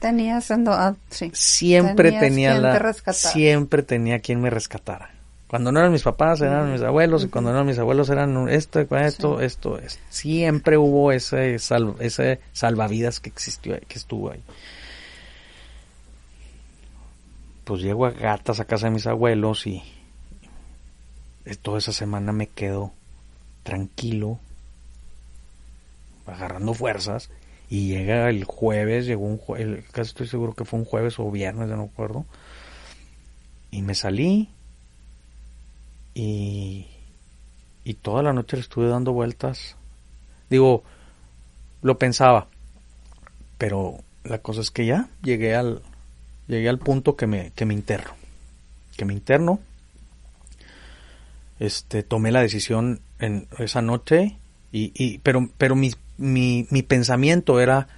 Speaker 1: Tenías ando- ah, sí.
Speaker 2: siempre
Speaker 1: Tenías
Speaker 2: tenía
Speaker 1: quien
Speaker 2: la siempre tenía quien me rescatara. Cuando no eran mis papás, eran
Speaker 1: Ujú.
Speaker 2: mis abuelos, y cuando no eran mis abuelos, eran esto, esto,
Speaker 1: Sí.
Speaker 2: esto, esto. Siempre hubo ese, sal- ese salvavidas que existió, ahí, que estuvo ahí. Pues llego a gatas a casa de mis abuelos y toda esa semana me quedo tranquilo, agarrando fuerzas. Y llega el jueves, llegó un jueves, casi estoy seguro que fue un jueves o viernes, no me acuerdo. Y me salí y, y toda la noche le estuve dando vueltas. Digo, lo pensaba, pero la cosa es que ya llegué al, llegué al punto que me, que me interno. Que me interno. Este, tomé la decisión en esa noche y, y pero, pero mi, mi, mi pensamiento era,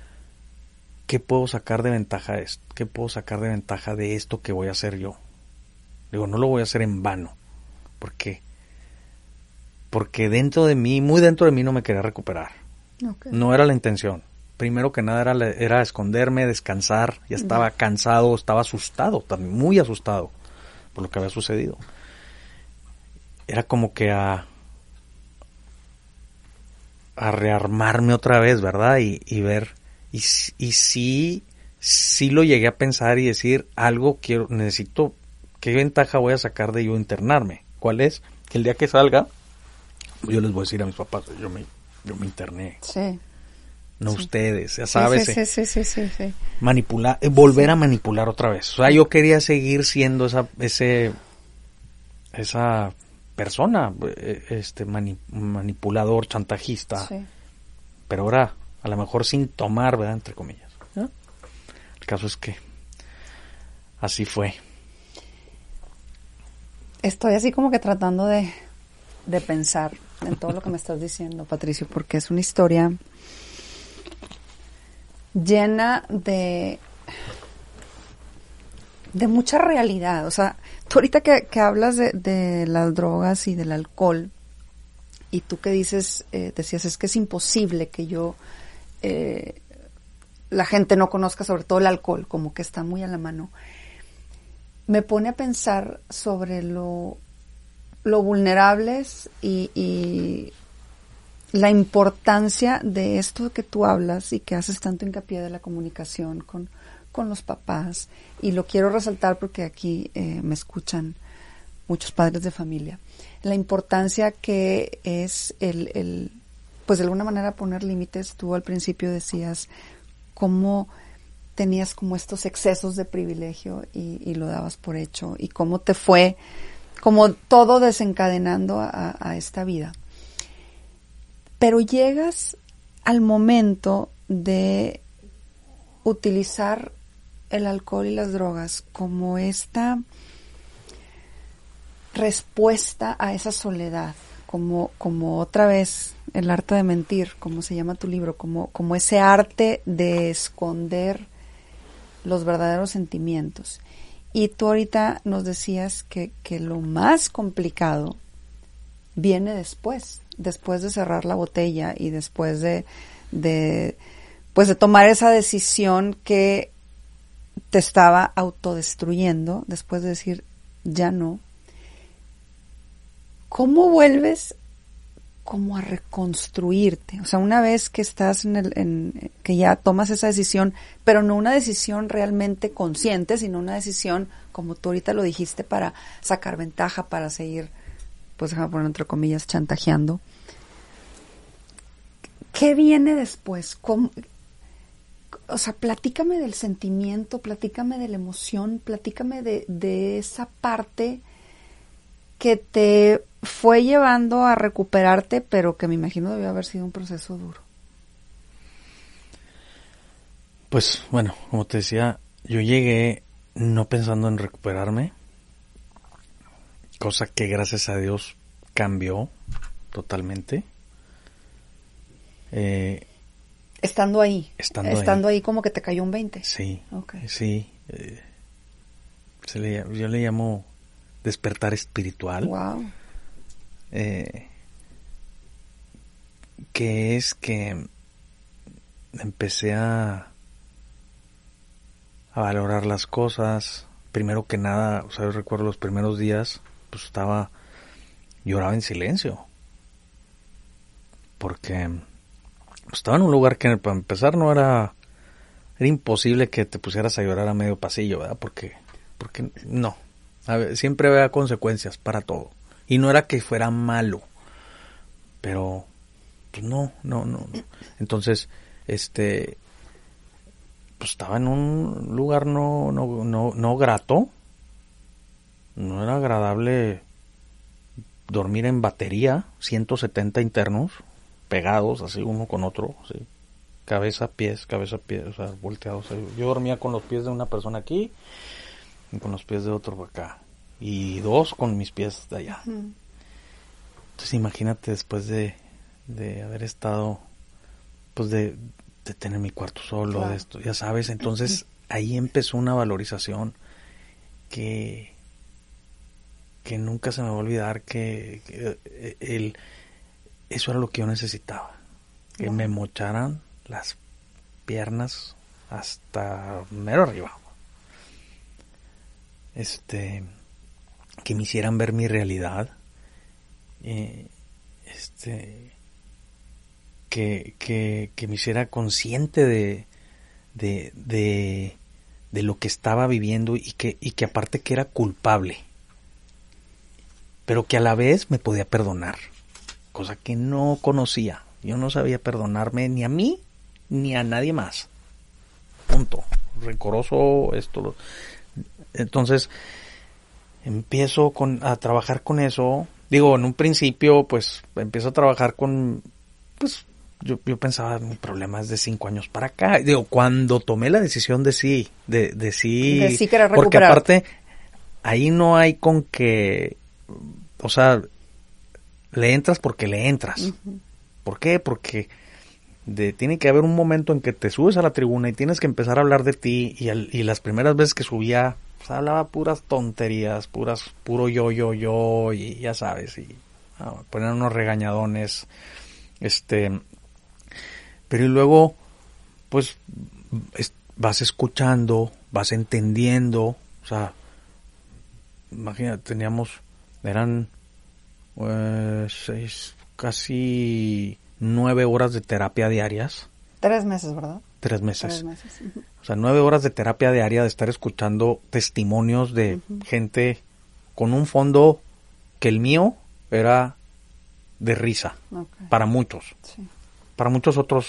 Speaker 2: ¿qué puedo sacar de ventaja de esto? ¿Qué puedo sacar de ventaja de esto que voy a hacer yo? Digo, no lo voy a hacer en vano. ¿Por qué? Porque dentro de mí, muy dentro de mí no me quería recuperar. No era la intención. Primero que nada era, era esconderme, descansar. Ya estaba cansado, estaba asustado, también muy asustado por lo que había sucedido. Era como que a a rearmarme otra vez, ¿verdad? Y, y ver y, y sí sí lo llegué a pensar y decir algo quiero necesito qué ventaja voy a sacar de yo internarme. ¿Cuál es? Que el día que salga yo les voy a decir a mis papás, yo me yo me interné
Speaker 1: Sí.
Speaker 2: no
Speaker 1: Sí.
Speaker 2: ustedes, ya sabes,
Speaker 1: Sí,
Speaker 2: eh,
Speaker 1: sí, sí, sí, sí, sí.
Speaker 2: manipular, eh, volver a manipular otra vez. O sea, yo quería seguir siendo esa, ese, esa persona, eh, este mani- manipulador, chantajista,
Speaker 1: Sí.
Speaker 2: pero ahora a lo mejor sin tomar, ¿verdad? Entre comillas. El caso es que así fue.
Speaker 1: Estoy así como que tratando de, de pensar en todo lo que me estás diciendo, Patricio, porque es una historia llena de de mucha realidad. O sea, tú ahorita que, hablas de, de las drogas y del alcohol, y tú que dices, eh, decías, es que es imposible que yo, eh, la gente no conozca sobre todo el alcohol, como que está muy a la mano me pone a pensar sobre lo, lo vulnerables y, y la importancia de esto que tú hablas y que haces tanto hincapié de la comunicación con, con los papás. Y lo quiero resaltar porque aquí eh, me escuchan muchos padres de familia. La importancia que es el, el, pues de alguna manera poner límites. Tú al principio decías cómo tenías como estos excesos de privilegio y, lo dabas por hecho y cómo te fue como todo desencadenando a esta vida. Pero llegas al momento de utilizar el alcohol y las drogas como esta respuesta a esa soledad, como, como otra vez el arte de mentir, como se llama tu libro, como, como ese arte de esconder los verdaderos sentimientos. Y tú ahorita nos decías que, que lo más complicado viene después, después de cerrar la botella y después de, de pues de tomar esa decisión que te estaba autodestruyendo, después de decir ya no. ¿Cómo vuelves como a reconstruirte? O sea, una vez que estás en el, que ya tomas esa decisión, pero no una decisión realmente consciente, sino una decisión, como tú ahorita lo dijiste, para sacar ventaja, para seguir, pues déjame poner entre comillas, chantajeando. ¿Qué viene después? ¿Cómo, o sea, platícame del sentimiento, platícame de la emoción, platícame de, de esa parte que te fue llevando a recuperarte, pero que me imagino debió haber sido un proceso duro.
Speaker 2: Pues bueno, como te decía, yo llegué no pensando en recuperarme, cosa que gracias a Dios cambió totalmente. Eh,
Speaker 1: Estando ahí.
Speaker 2: Estando
Speaker 1: Estando
Speaker 2: ahí.
Speaker 1: ahí. como que te cayó un 20.
Speaker 2: sí, sí. eh, se le- yo le llamo despertar espiritual.
Speaker 1: Wow.
Speaker 2: eh, que es que empecé a, a valorar las cosas. Primero que nada, o sea, yo recuerdo los primeros días, pues estaba, lloraba en silencio. Porque estaba en un lugar que para empezar no era, era imposible que te pusieras a llorar a medio pasillo, ¿verdad? Porque, porque no. Siempre había consecuencias para todo. Y no era que fuera malo, pero pues no, no, no. no. Entonces, este, pues estaba en un lugar no, no, no, no grato. No era agradable dormir en batería, 170 internos, pegados así uno con otro, así, cabeza, pies, cabeza, pies, o sea, volteados. Yo dormía con los pies de una persona aquí y con los pies de otro por acá. Y dos con mis pies de allá.
Speaker 1: Mm.
Speaker 2: Entonces imagínate después de, de haber estado, pues de, de tener mi cuarto solo,
Speaker 1: Claro.
Speaker 2: de esto, ya sabes, entonces ahí empezó una valorización que, que nunca se me va a olvidar que, que, eh, el, eso era lo que yo necesitaba, que
Speaker 1: Wow.
Speaker 2: me mocharan las piernas hasta mero arriba. Este, que me hicieran ver mi realidad, eh, este, que, que, que me hiciera consciente de, de, de, de lo que estaba viviendo y que, y que aparte que era culpable, pero que a la vez me podía perdonar, cosa que no conocía. Yo no sabía perdonarme ni a mí ni a nadie más. Punto. Rencoroso, esto. lo- Entonces, empiezo con, a trabajar con eso. Digo, en un principio, pues, empiezo a trabajar con, pues, yo, yo pensaba, mi problema es de cinco años para acá. Digo, cuando tomé la decisión de sí, de, de sí,
Speaker 1: De sí
Speaker 2: porque aparte, ahí no hay con que, o sea, le entras porque le entras. ¿Por qué? Porque de, tiene que haber un momento en que te subes a la tribuna y tienes que empezar a hablar de ti y, al- y las primeras veces que subía pues, hablaba puras tonterías, puras puro yo yo yo y ya sabes y ah, ponían unos regañadones este pero y luego pues es- vas escuchando, vas entendiendo, o sea, imagínate, teníamos eran seis, casi nueve horas de terapia diarias,
Speaker 1: Tres meses, ¿verdad?
Speaker 2: tres meses.
Speaker 1: Tres meses.
Speaker 2: O sea, nueve horas de terapia diaria de estar escuchando testimonios de gente con un fondo que el mío era de risa, para muchos.
Speaker 1: Sí.
Speaker 2: Para muchos otros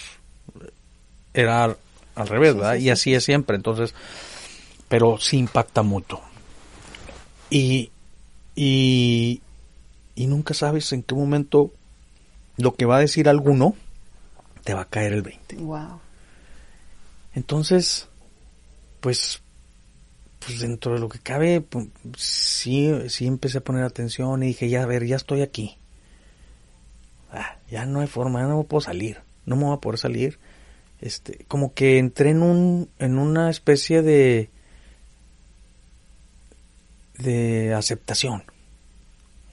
Speaker 2: era al, revés,
Speaker 1: Sí,
Speaker 2: ¿verdad?
Speaker 1: sí,
Speaker 2: y
Speaker 1: sí,
Speaker 2: así es siempre, entonces, pero sí impacta mucho. Y, y, y nunca sabes en qué momento lo que va a decir alguno te va a caer el 20.
Speaker 1: Wow.
Speaker 2: Entonces, pues, pues dentro de lo que cabe, pu- sí, sí empecé a poner atención y dije, ya, a ver, ya estoy aquí. Ah, ya no hay forma, ya no me puedo salir, no me voy a poder salir. Este, como que entré en un, en una especie de, de aceptación.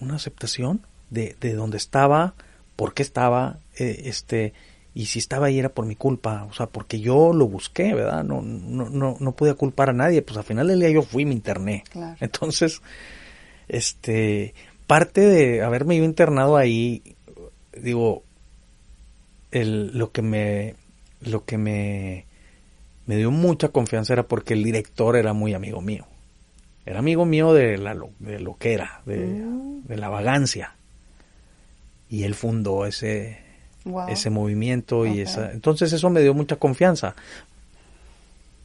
Speaker 2: Una aceptación de, de donde estaba, por qué estaba, eh, este, y si estaba ahí era por mi culpa, o sea, porque yo lo busqué, ¿verdad? No, no, no, no podía culpar a nadie, pues al final del día yo fui y me interné.
Speaker 1: Claro.
Speaker 2: Entonces, este, parte de haberme yo internado ahí, digo, el, lo que me, lo que me, me dio mucha confianza era porque el director era muy amigo mío. Era amigo mío de la lo, de lo que era, de,
Speaker 1: Mm.
Speaker 2: de la vagancia. Y él fundó ese,
Speaker 1: Wow.
Speaker 2: ese movimiento y esa entonces eso me dio mucha confianza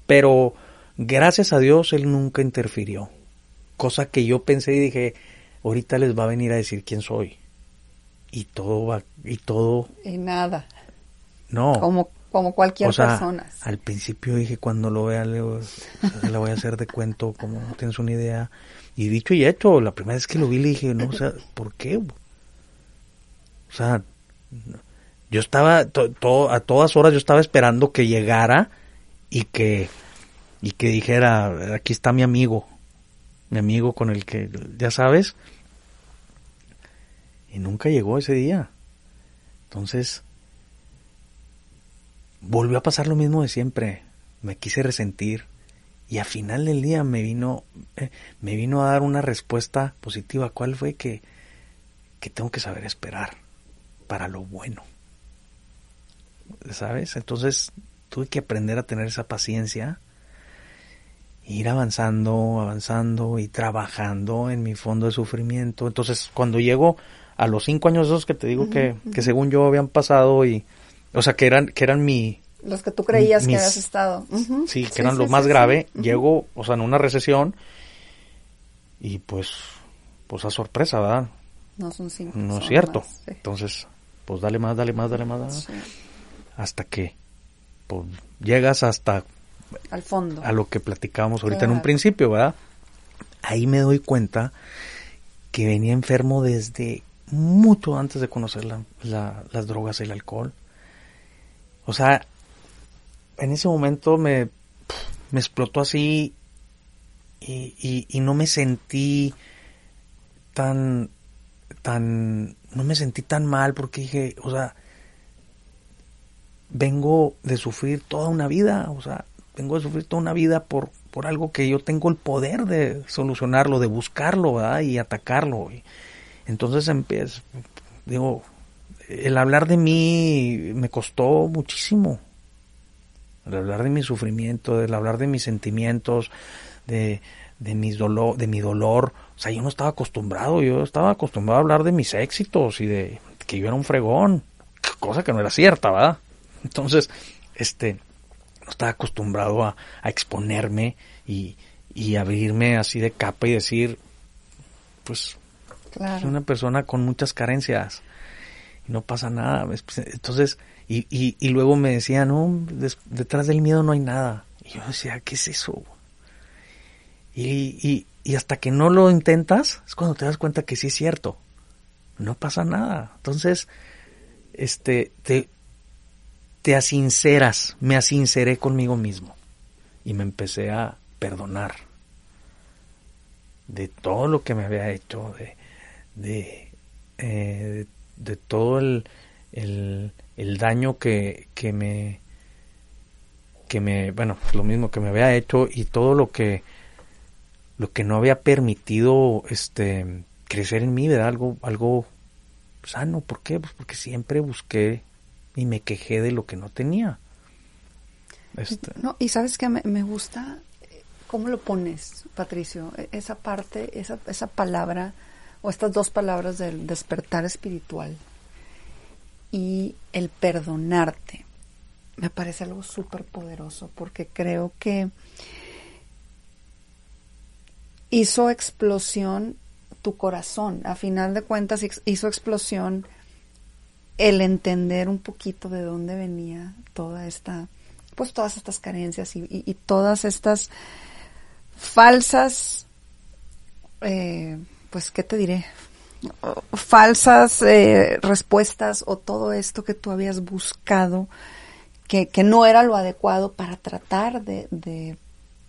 Speaker 2: pero gracias a Dios él nunca interfirió cosa que yo pensé y dije ahorita les va a venir a decir quién soy y todo va y todo
Speaker 1: Y nada.
Speaker 2: no
Speaker 1: Como, como cualquier
Speaker 2: o sea,
Speaker 1: persona.
Speaker 2: al principio dije cuando lo vea le, [laughs] le voy a hacer de cuento como no tienes una idea y dicho y hecho la primera vez que lo vi le dije no o sea por qué o sea yo estaba to- to- a todas horas yo estaba esperando que llegara y que y que dijera aquí está mi amigo mi amigo con el que ya sabes y nunca llegó ese día. Entonces volvió a pasar lo mismo de siempre. Me quise resentir y al final del día me vino eh, me vino a dar una respuesta positiva. Cuál fue que que tengo que saber esperar para lo bueno. ¿sabes? Entonces tuve que aprender a tener esa paciencia, ir avanzando, avanzando y trabajando en mi fondo de sufrimiento. Entonces cuando llego a los cinco años esos que te digo que, que según yo habían pasado y, o sea, que eran, que eran mi,
Speaker 1: Los que tú creías
Speaker 2: mis-
Speaker 1: que habías estado.
Speaker 2: Sí, que eran lo
Speaker 1: sí,
Speaker 2: más
Speaker 1: sí,
Speaker 2: grave, llego, o sea, en una recesión y pues, pues a sorpresa, ¿verdad?
Speaker 1: No son cinco.
Speaker 2: No es cierto.
Speaker 1: más, sí.
Speaker 2: Entonces, pues dale más, dale más, dale más, dale más,
Speaker 1: Sí.
Speaker 2: hasta que pues, llegas hasta
Speaker 1: Al fondo.
Speaker 2: a lo que platicábamos ahorita en un principio, ¿verdad? Ahí me doy cuenta que venía enfermo desde mucho antes de conocer las drogas y el alcohol. O sea, en ese momento me, me explotó así y, y, no me sentí tan, tan, no me sentí tan mal porque dije, o sea, vengo de sufrir toda una vida, o sea, vengo de sufrir toda una vida por, por algo que yo tengo el poder de solucionarlo, de buscarlo y atacarlo. entonces empiezo, digo, el hablar de mí me costó muchísimo. El hablar de mi sufrimiento, el hablar de mis sentimientos, de, de, mis dolor, de mi dolor. O sea, yo no estaba acostumbrado, yo estaba acostumbrado a hablar de mis éxitos y de que yo era un fregón, cosa que no era cierta, ¿verdad? Entonces, este, no estaba acostumbrado a, a exponerme y, y, abrirme así de capa y decir, pues, soy una persona con muchas carencias y no pasa nada. Entonces, y, y, y luego me decían, no, detrás del miedo no hay nada. Y yo decía, ¿qué es eso? Y, y, hasta que no lo intentas, es cuando te das cuenta que sí es cierto. No pasa nada. Entonces, este, te, te asinceras, me asinceré conmigo mismo. Y me empecé a perdonar de todo lo que me había hecho, de, de, eh, de, todo el, el, el daño que, que me que me, bueno, lo mismo que me había hecho y todo lo que lo que no había permitido este crecer en mí, ¿verdad? Algo, algo sano. ¿Por qué? Pues porque siempre busqué y me quejé de lo que no tenía.
Speaker 1: Este. No, y sabes que me, me, gusta eh, cómo lo pones, Patricio, e, esa parte, esa, esa palabra o estas dos palabras del despertar espiritual y el perdonarte. Me parece algo súper poderoso porque creo que hizo explosión tu corazón. A final de cuentas hizo explosión el entender un poquito de dónde venía toda esta, pues todas estas carencias y, todas estas falsas, eh, pues, ¿qué te diré? Falsas eh, respuestas o todo esto que tú habías buscado que, que no era lo adecuado para tratar de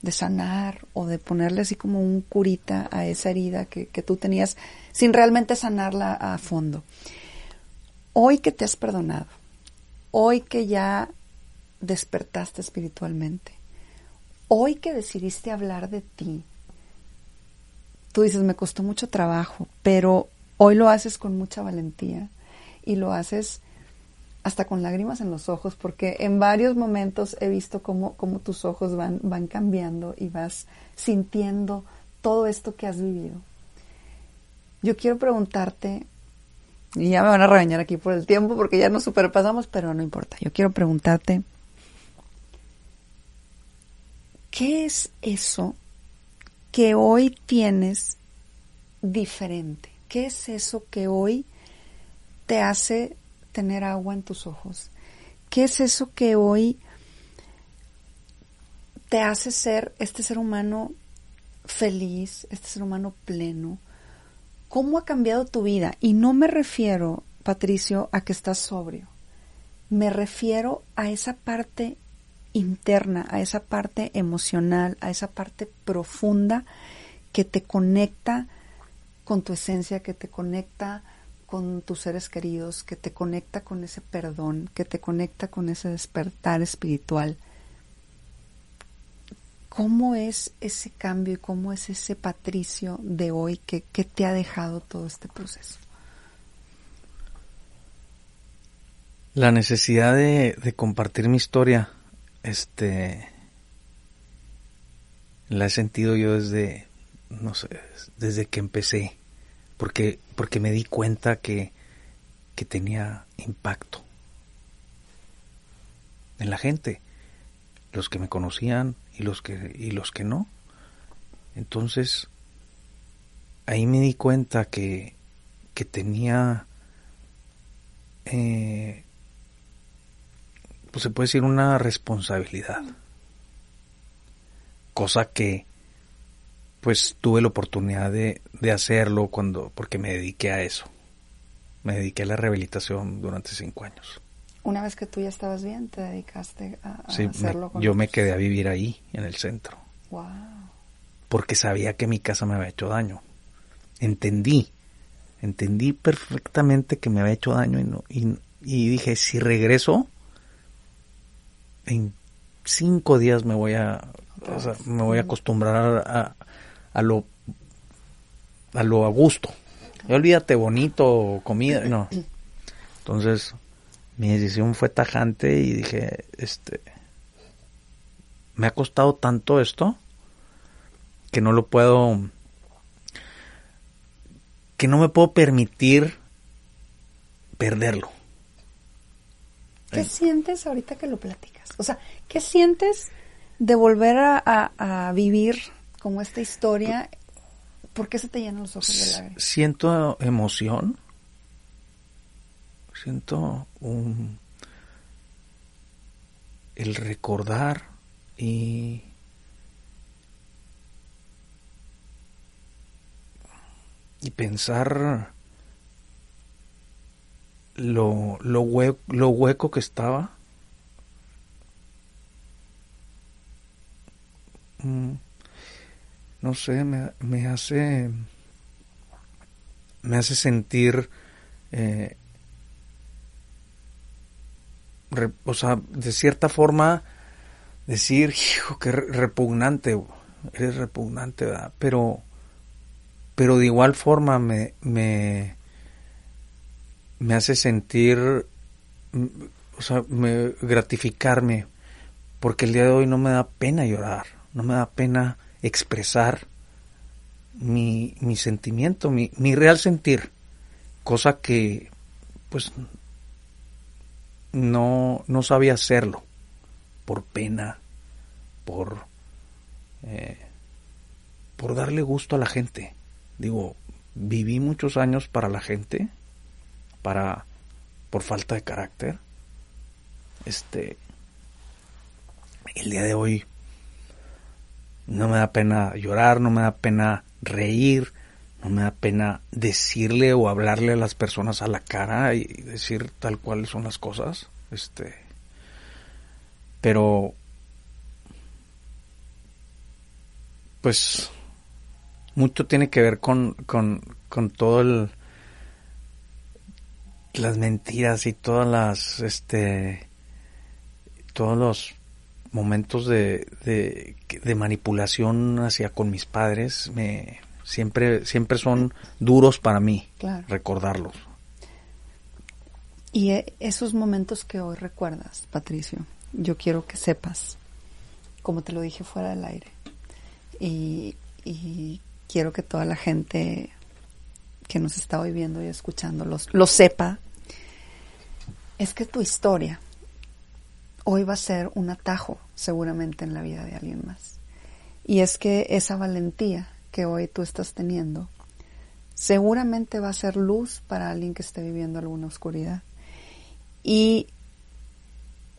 Speaker 1: de sanar o de ponerle así como un curita a esa herida que, tú tenías sin realmente sanarla a fondo. Hoy que te has perdonado, hoy que ya despertaste espiritualmente, hoy que decidiste hablar de ti, tú dices, me costó mucho trabajo, pero hoy lo haces con mucha valentía y lo haces hasta con lágrimas en los ojos, porque en varios momentos he visto cómo, cómo tus ojos van, van cambiando y vas sintiendo todo esto que has vivido. Yo quiero preguntarte, y ya me van a regañar aquí por el tiempo porque ya nos superpasamos, pero no importa. Yo quiero preguntarte, ¿qué es eso que hoy tienes diferente? ¿Qué es eso que hoy te hace tener agua en tus ojos? ¿Qué es eso que hoy te hace ser este ser humano feliz, este ser humano pleno? ¿Cómo ha cambiado tu vida? Y no me refiero, Patricio, a que estás sobrio. Me refiero a esa parte interna, a esa parte emocional, a esa parte profunda que te conecta con tu esencia, que te conecta con tus seres queridos, que te conecta con ese perdón, que te conecta con ese despertar espiritual. ¿Cómo es ese cambio y cómo es ese Patricio de hoy que, te ha dejado todo este proceso?
Speaker 2: La necesidad de, de compartir mi historia, este, la he sentido yo desde, no sé, desde que empecé porque, porque me di cuenta que, que tenía impacto en la gente, los que me conocían y los que, y los que no. Entonces, ahí me di cuenta que, que tenía, eh, pues se puede decir, una responsabilidad. Cosa que pues tuve la oportunidad de, de hacerlo cuando, porque me dediqué a eso. me dediqué a la rehabilitación durante cinco años.
Speaker 1: Una vez que tú ya estabas bien, te dedicaste a, a
Speaker 2: Sí, me-
Speaker 1: hacerlo con
Speaker 2: yo me quedé a vivir ahí, en el centro,
Speaker 1: Wow.
Speaker 2: porque sabía que mi casa me había hecho daño. Entendí, entendí perfectamente que me había hecho daño y, no, y, y dije, si regreso, en cinco días me voy a, me voy a acostumbrar a, a lo a lo a gusto. Y olvídate bonito, comida, no. Entonces, mi decisión fue tajante y dije, este, me ha costado tanto esto que no lo puedo, que no me puedo permitir perderlo.
Speaker 1: ¿Qué
Speaker 2: Eh.
Speaker 1: sientes ahorita que lo platicas? O sea, ¿qué sientes de volver a, a- a vivir como esta historia? ¿Por qué se te llenan los ojos de lágrimas?
Speaker 2: Siento emoción, siento un el recordar y y pensar lo lo, hue- lo hueco que estaba Mm, no sé me, me hace me hace sentir eh, o sea de cierta forma decir hijo qué re- repugnante eres repugnante ¿verdad? pero pero de igual forma me me me hace sentir o sea me gratificarme porque el día de hoy no me da pena llorar no me da pena expresar mi, mi sentimiento, mi, mi real sentir, cosa que pues no, no sabía hacerlo por pena, por, eh, por darle gusto a la gente. Digo, viví muchos años para la gente, para, por falta de carácter. Este, el día de hoy no me da pena llorar, no me da pena reír, no me da pena decirle o hablarle a las personas a la cara y decir tal cual son las cosas. Este, pero, pues, mucho tiene que ver con, con, con todo el, las mentiras y todas las, este, todos los momentos de, de, de manipulación hacia con mis padres me siempre siempre son duros para mí
Speaker 1: Claro.
Speaker 2: recordarlos
Speaker 1: Y eh, esos momentos que hoy recuerdas, Patricio, yo quiero que sepas, como te lo dije fuera del aire, y, y quiero que toda la gente que nos está hoy viendo y escuchando los, lo sepa, es que tu historia hoy va a ser un atajo seguramente en la vida de alguien más. Y es que esa valentía que hoy tú estás teniendo seguramente va a ser luz para alguien que esté viviendo alguna oscuridad. Y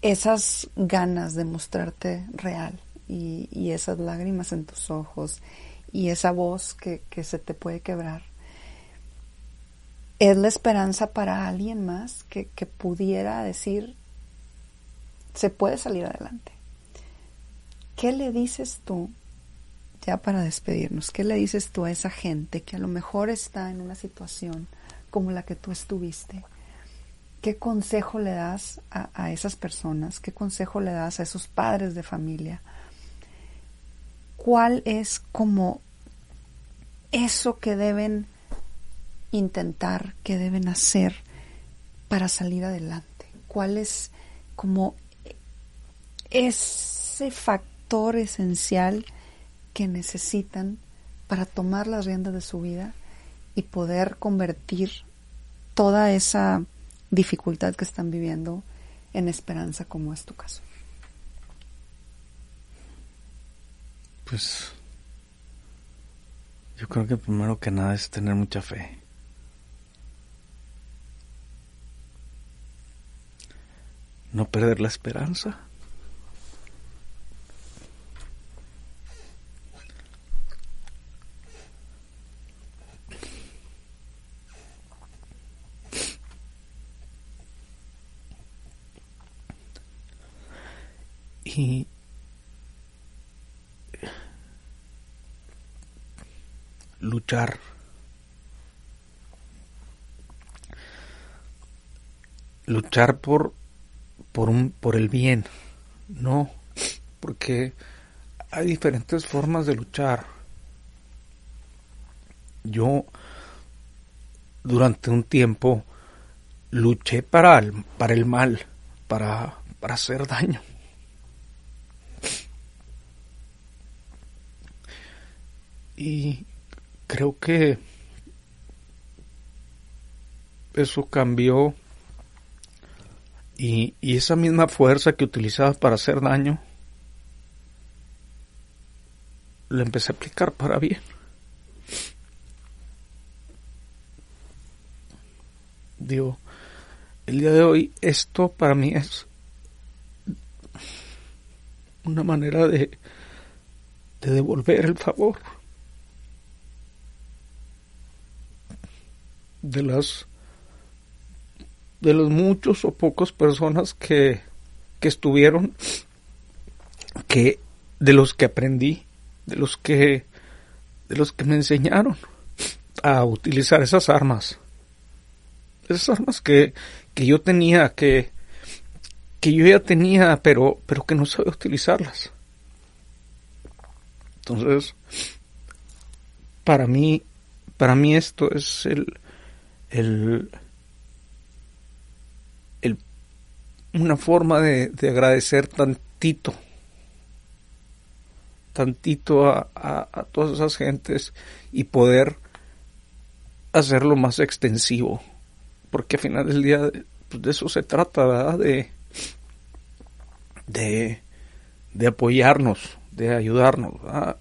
Speaker 1: esas ganas de mostrarte real y, esas lágrimas en tus ojos y esa voz que se te puede quebrar es la esperanza para alguien más que, que pudiera decir se puede salir adelante. ¿Qué le dices tú, ya para despedirnos, qué le dices tú a esa gente que a lo mejor está en una situación como la que tú estuviste? ¿Qué consejo le das a, a esas personas? ¿Qué consejo le das a esos padres de familia? ¿Cuál es como eso que deben intentar, que deben hacer para salir adelante? ¿Cuál es como ese factor esencial que necesitan para tomar las riendas de su vida y poder convertir toda esa dificultad que están viviendo en esperanza como es tu caso.
Speaker 2: pues yo creo que primero que nada es tener mucha fe no perder la esperanza. Y luchar luchar por por, un, por el bien, no, porque hay diferentes formas de luchar. Yo durante un tiempo luché para el, para el mal, para, para hacer daño. Y creo que eso cambió y, y, esa misma fuerza que utilizaba para hacer daño la empecé a aplicar para bien. Digo, el día de hoy esto para mí es una manera de, de devolver el favor. de las de los muchos o pocos personas que, que estuvieron que de los que aprendí de los que de los que me enseñaron a utilizar esas armas. Esas armas que, que yo tenía que que yo ya tenía pero pero que no sabía utilizarlas. Entonces para mí para mí esto es el el, una forma de, de, agradecer tantito, tantito a, a, todas esas gentes y poder hacerlo más extensivo, porque al final del día pues de eso se trata. De, de, de apoyarnos, de ayudarnos.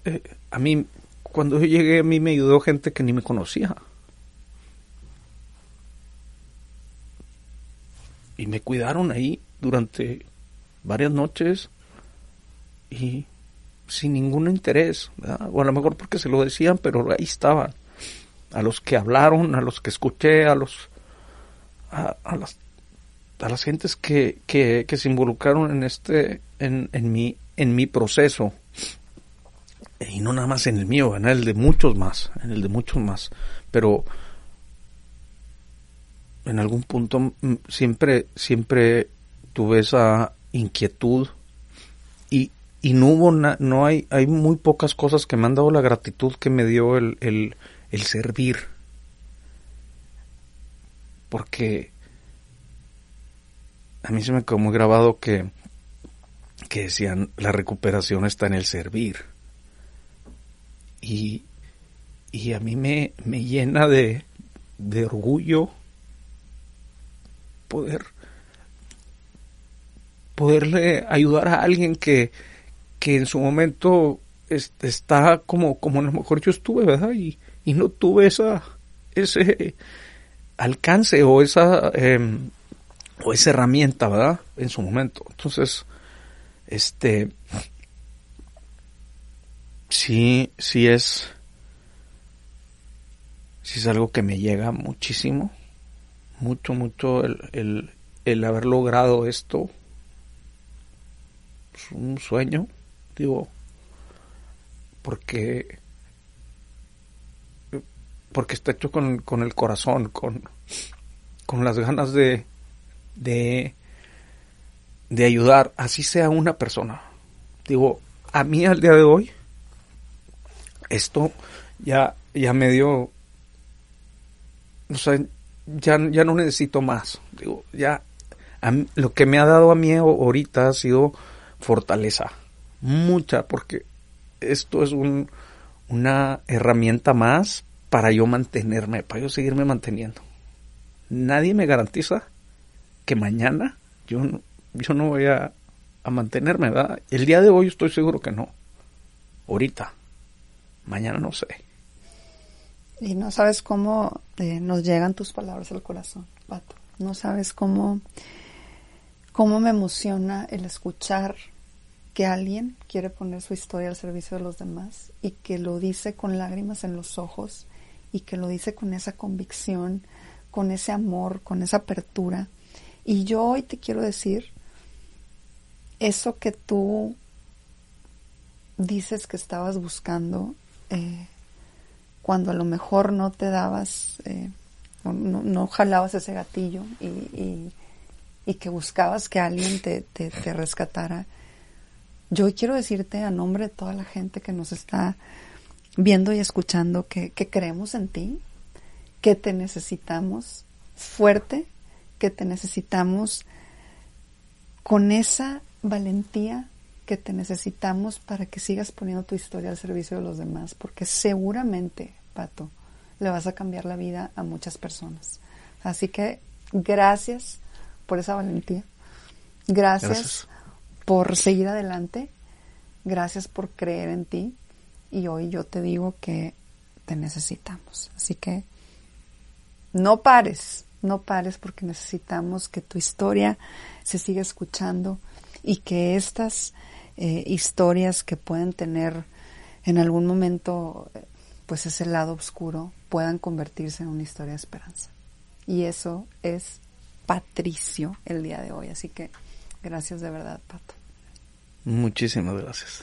Speaker 2: Eh, a mí, cuando yo llegué, a mí me ayudó gente que ni me conocía. Y me cuidaron ahí durante varias noches y sin ningún interés, o a lo mejor porque se lo decían, pero ahí estaban. A los que hablaron, a los que escuché, a los a, a las a las gentes que, que, que, se involucraron en este en, en mi en mi proceso. Y no nada más en el mío, en el de muchos más, en el de muchos más, pero en algún punto mm, siempre, siempre tuve esa inquietud y, y no hubo, no hay, hay muy pocas cosas que me han dado la gratitud que me dio el, el, el servir. Porque a mí se me quedó muy grabado que, que decían la recuperación está en el servir. Y, y a mí me, me llena de, de orgullo poder poderle ayudar a alguien que, que en su momento está como, como a lo mejor yo estuve, ¿verdad? Y, y no tuve esa, ese alcance o esa, eh, o esa herramienta, ¿verdad? En su momento. Entonces, este, sí, sí es, sí es algo que me llega muchísimo mucho, mucho el, el, el haber logrado esto. Es un sueño, digo, porque porque está hecho con, con el corazón, con, con las ganas de, de, de ayudar, así sea una persona. Digo, a mí al día de hoy, esto ya, ya me dio, o sea, ya, ya no necesito más. Digo, ya lo que me ha dado a mí ahorita ha sido fortaleza. Mucha, porque esto es un, una herramienta más para yo mantenerme, para yo seguirme manteniendo. Nadie me garantiza que mañana yo, yo no voy a, a mantenerme, ¿verdad? El día de hoy estoy seguro que no. Ahorita. Mañana no sé.
Speaker 1: Y no sabes cómo eh, nos llegan tus palabras al corazón, Pato. No sabes cómo, cómo me emociona el escuchar que alguien quiere poner su historia al servicio de los demás y que lo dice con lágrimas en los ojos y que lo dice con esa convicción, con ese amor, con esa apertura. Y yo hoy te quiero decir, eso que tú dices que estabas buscando eh, cuando a lo mejor no te dabas, eh, no, jalabas ese gatillo y, que buscabas que alguien te, te, rescatara. Yo quiero decirte a nombre de toda la gente que nos está viendo y escuchando que, que creemos en ti, que te necesitamos fuerte, que te necesitamos con esa valentía que te necesitamos para que sigas poniendo tu historia al servicio de los demás, porque seguramente, Pato, le vas a cambiar la vida a muchas personas. Así que gracias por esa valentía. Gracias, por seguir adelante. Gracias por creer en ti. Y hoy yo te digo que te necesitamos. Así que no pares, no pares porque necesitamos que tu historia se siga escuchando y que estas eh, historias que pueden tener en algún momento pues ese lado oscuro puedan convertirse en una historia de esperanza. Y eso es Patricio el día de hoy. Así que gracias de verdad, Pato.
Speaker 2: Muchísimas gracias.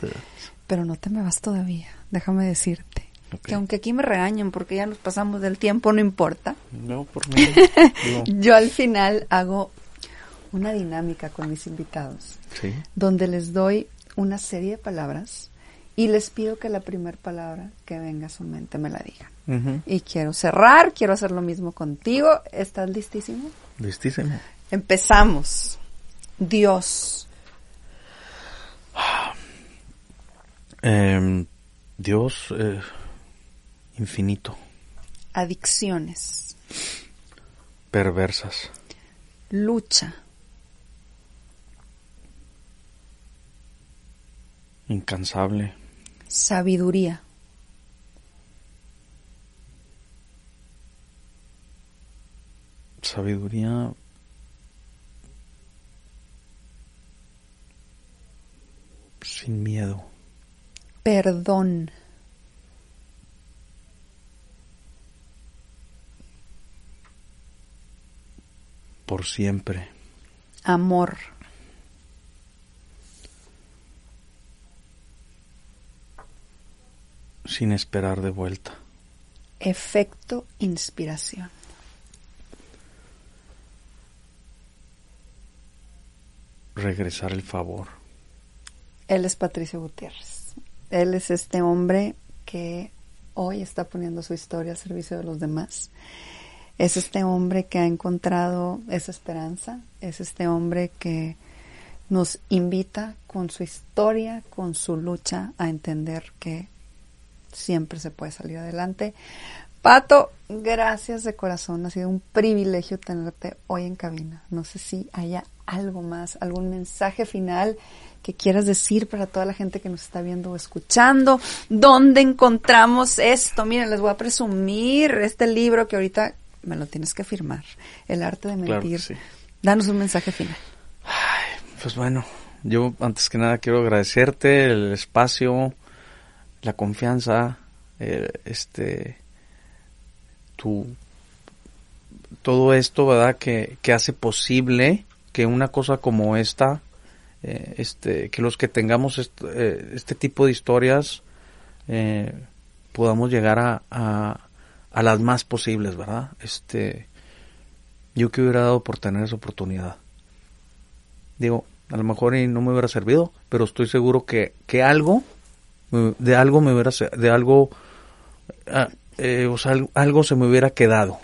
Speaker 1: Pero no te me vas todavía. Déjame decirte que aunque aquí me regañen porque ya nos pasamos del tiempo, no importa.
Speaker 2: No, por mí. [laughs]
Speaker 1: Yo al final hago una dinámica con mis invitados, donde les doy una serie de palabras y les pido que la primera palabra que venga a su mente me la digan. Y quiero cerrar, quiero hacer lo mismo contigo. ¿Estás listísimo?
Speaker 2: Listísimo.
Speaker 1: Empezamos. Dios.
Speaker 2: Em, Dios eh, infinito.
Speaker 1: Adicciones.
Speaker 2: Perversas.
Speaker 1: Lucha.
Speaker 2: Incansable.
Speaker 1: Sabiduría.
Speaker 2: Sabiduría. Sin miedo.
Speaker 1: Perdón.
Speaker 2: Por siempre.
Speaker 1: Amor.
Speaker 2: Sin esperar de vuelta.
Speaker 1: Efecto inspiración.
Speaker 2: Regresar el favor.
Speaker 1: Él es Patricio Gutiérrez. Él es este hombre que hoy está poniendo su historia al servicio de los demás. Es este hombre que ha encontrado esa esperanza. Es este hombre que nos invita con su historia, con su lucha a entender que siempre se puede salir adelante. Pato, gracias de corazón. Ha sido un privilegio tenerte hoy en cabina. No sé si haya algo más, algún mensaje final que quieras decir para toda la gente que nos está viendo o escuchando. ¿Dónde encontramos esto? Miren, les voy a presumir este libro que ahorita me lo tienes que firmar. El arte de mentir. Danos un mensaje final.
Speaker 2: pues bueno, yo antes que nada quiero agradecerte el espacio, la confianza, eh, este, tu, todo esto, ¿verdad? Que, que, hace posible que una cosa como esta, eh, este, que los que tengamos eh, este, tipo de historias, podamos llegar a, a, a, las más posibles, ¿verdad? Este, yo que hubiera dado por tener esa oportunidad. Digo, a lo mejor no me hubiera servido, pero estoy seguro que, que algo de algo me hubiera, de algo, ah, eh, o sea, algo se me hubiera quedado.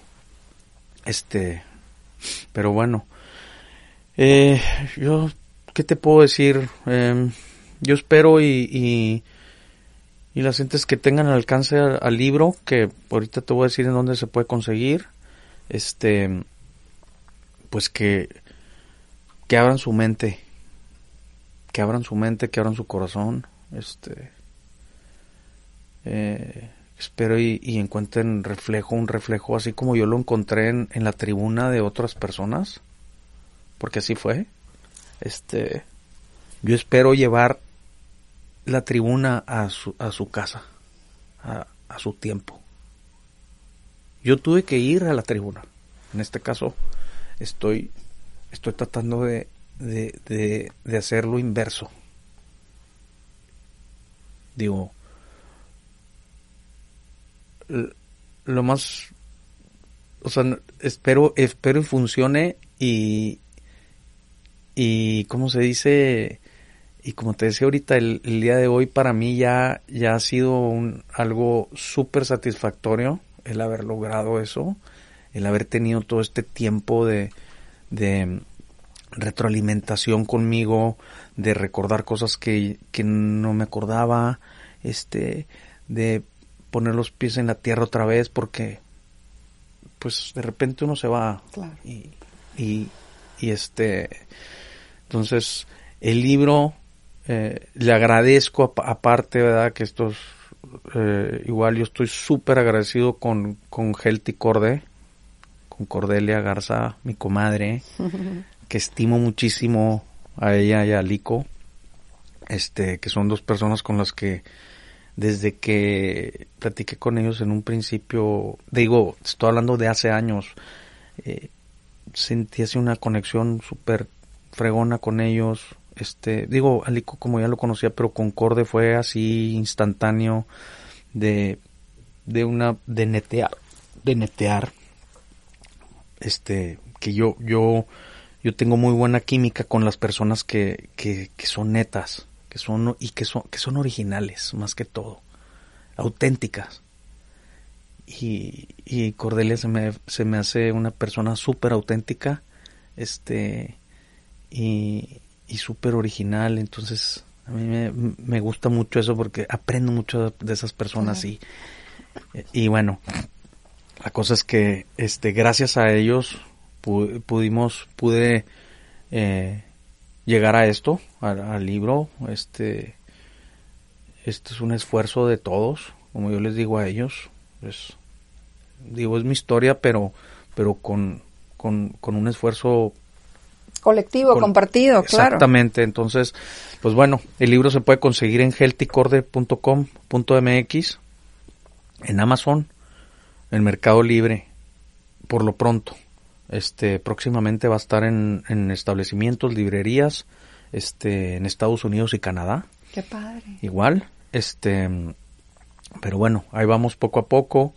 Speaker 2: Este, pero bueno, eh, yo, ¿qué te puedo decir? Em, yo espero y, y, y, las gentes que tengan alcance al, libro, que ahorita te voy a decir en dónde se puede conseguir, este, pues que, que abran su mente, que abran su mente, que abran su corazón, este, eh, espero y, encuentren reflejo, un reflejo así como yo lo encontré en, la tribuna de otras personas, porque así fue. Este, yo espero llevar la tribuna a su, a su casa, a, a su tiempo. Yo tuve que ir a la tribuna. En este caso, estoy, estoy tratando de, de, de, de hacerlo inverso. Digo, lo más, o sea, espero, espero y funcione y, y, ¿cómo se dice? Y como te decía ahorita, el, día de hoy para mí ya, ya ha sido un, algo súper satisfactorio el haber logrado eso, el haber tenido todo este tiempo de, de retroalimentación conmigo, de recordar cosas que, que no me acordaba, este, de poner los pies en la tierra otra vez porque pues de repente uno se va. Y, y, este entonces el libro eh, le agradezco aparte verdad que estos eh, igual yo estoy súper agradecido con con Helti Corde con Cordelia Garza mi comadre [laughs] que estimo muchísimo a ella y a Lico este que son dos personas con las que desde que platiqué con ellos en un principio, digo, estoy hablando de hace años, eh, sentí así una conexión súper fregona con ellos. Este, digo, Alico como ya lo conocía, pero Concorde fue así instantáneo de, de una, de netear, de netear. Este, que yo, yo, yo tengo muy buena química con las personas que, que, que son netas que son y que son que son originales más que todo, auténticas. Y, y Cordelia se me, se me hace una persona súper auténtica, este y, y súper original, entonces a mí me, me, gusta mucho eso porque aprendo mucho de esas personas y, y bueno, la cosa es que este gracias a ellos pudimos pude eh, llegar a esto, al, libro. Este, este es un esfuerzo de todos, como yo les digo a ellos. Es, digo, es mi historia, pero, pero con, con, un esfuerzo
Speaker 1: colectivo, compartido,
Speaker 2: claro. Exactamente, entonces, pues bueno, el libro se puede conseguir en healthycorde.com.mx, en Amazon, en Mercado Libre, por lo pronto. Este, próximamente va a estar en, en establecimientos, librerías, este, en Estados Unidos y Canadá.
Speaker 1: Qué padre.
Speaker 2: Igual, este, pero bueno, ahí vamos poco a poco.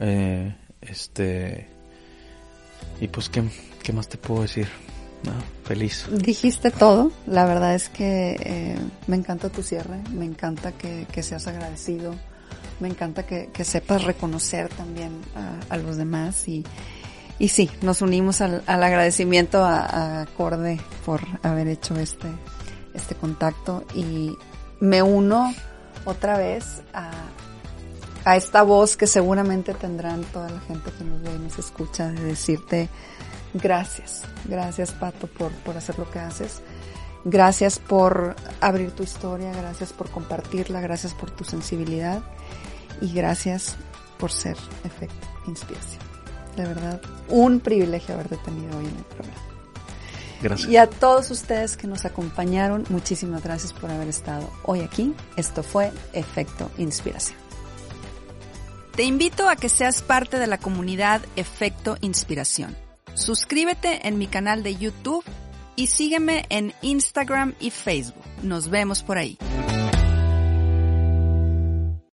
Speaker 2: Eh, este, y pues, ¿qué, ¿qué, más te puedo decir? feliz.
Speaker 1: Dijiste todo, la verdad es que eh, me encanta tu cierre, me encanta que, que seas agradecido, me encanta que, que sepas reconocer también a, a los demás y, y sí, nos unimos al, agradecimiento a, a, Corde por haber hecho este, este contacto. Y me uno otra vez a, a esta voz que seguramente tendrán toda la gente que nos ve y nos escucha de decirte gracias, gracias Pato por, por hacer lo que haces. Gracias por abrir tu historia, gracias por compartirla, gracias por tu sensibilidad y gracias por ser efecto inspiración de verdad, un privilegio haberte tenido hoy en el programa.
Speaker 2: Gracias.
Speaker 1: Y a todos ustedes que nos acompañaron, muchísimas gracias por haber estado hoy aquí. Esto fue Efecto Inspiración. Te invito a que seas parte de la comunidad Efecto Inspiración. Suscríbete en mi canal de YouTube y sígueme en Instagram y Facebook. Nos vemos por ahí.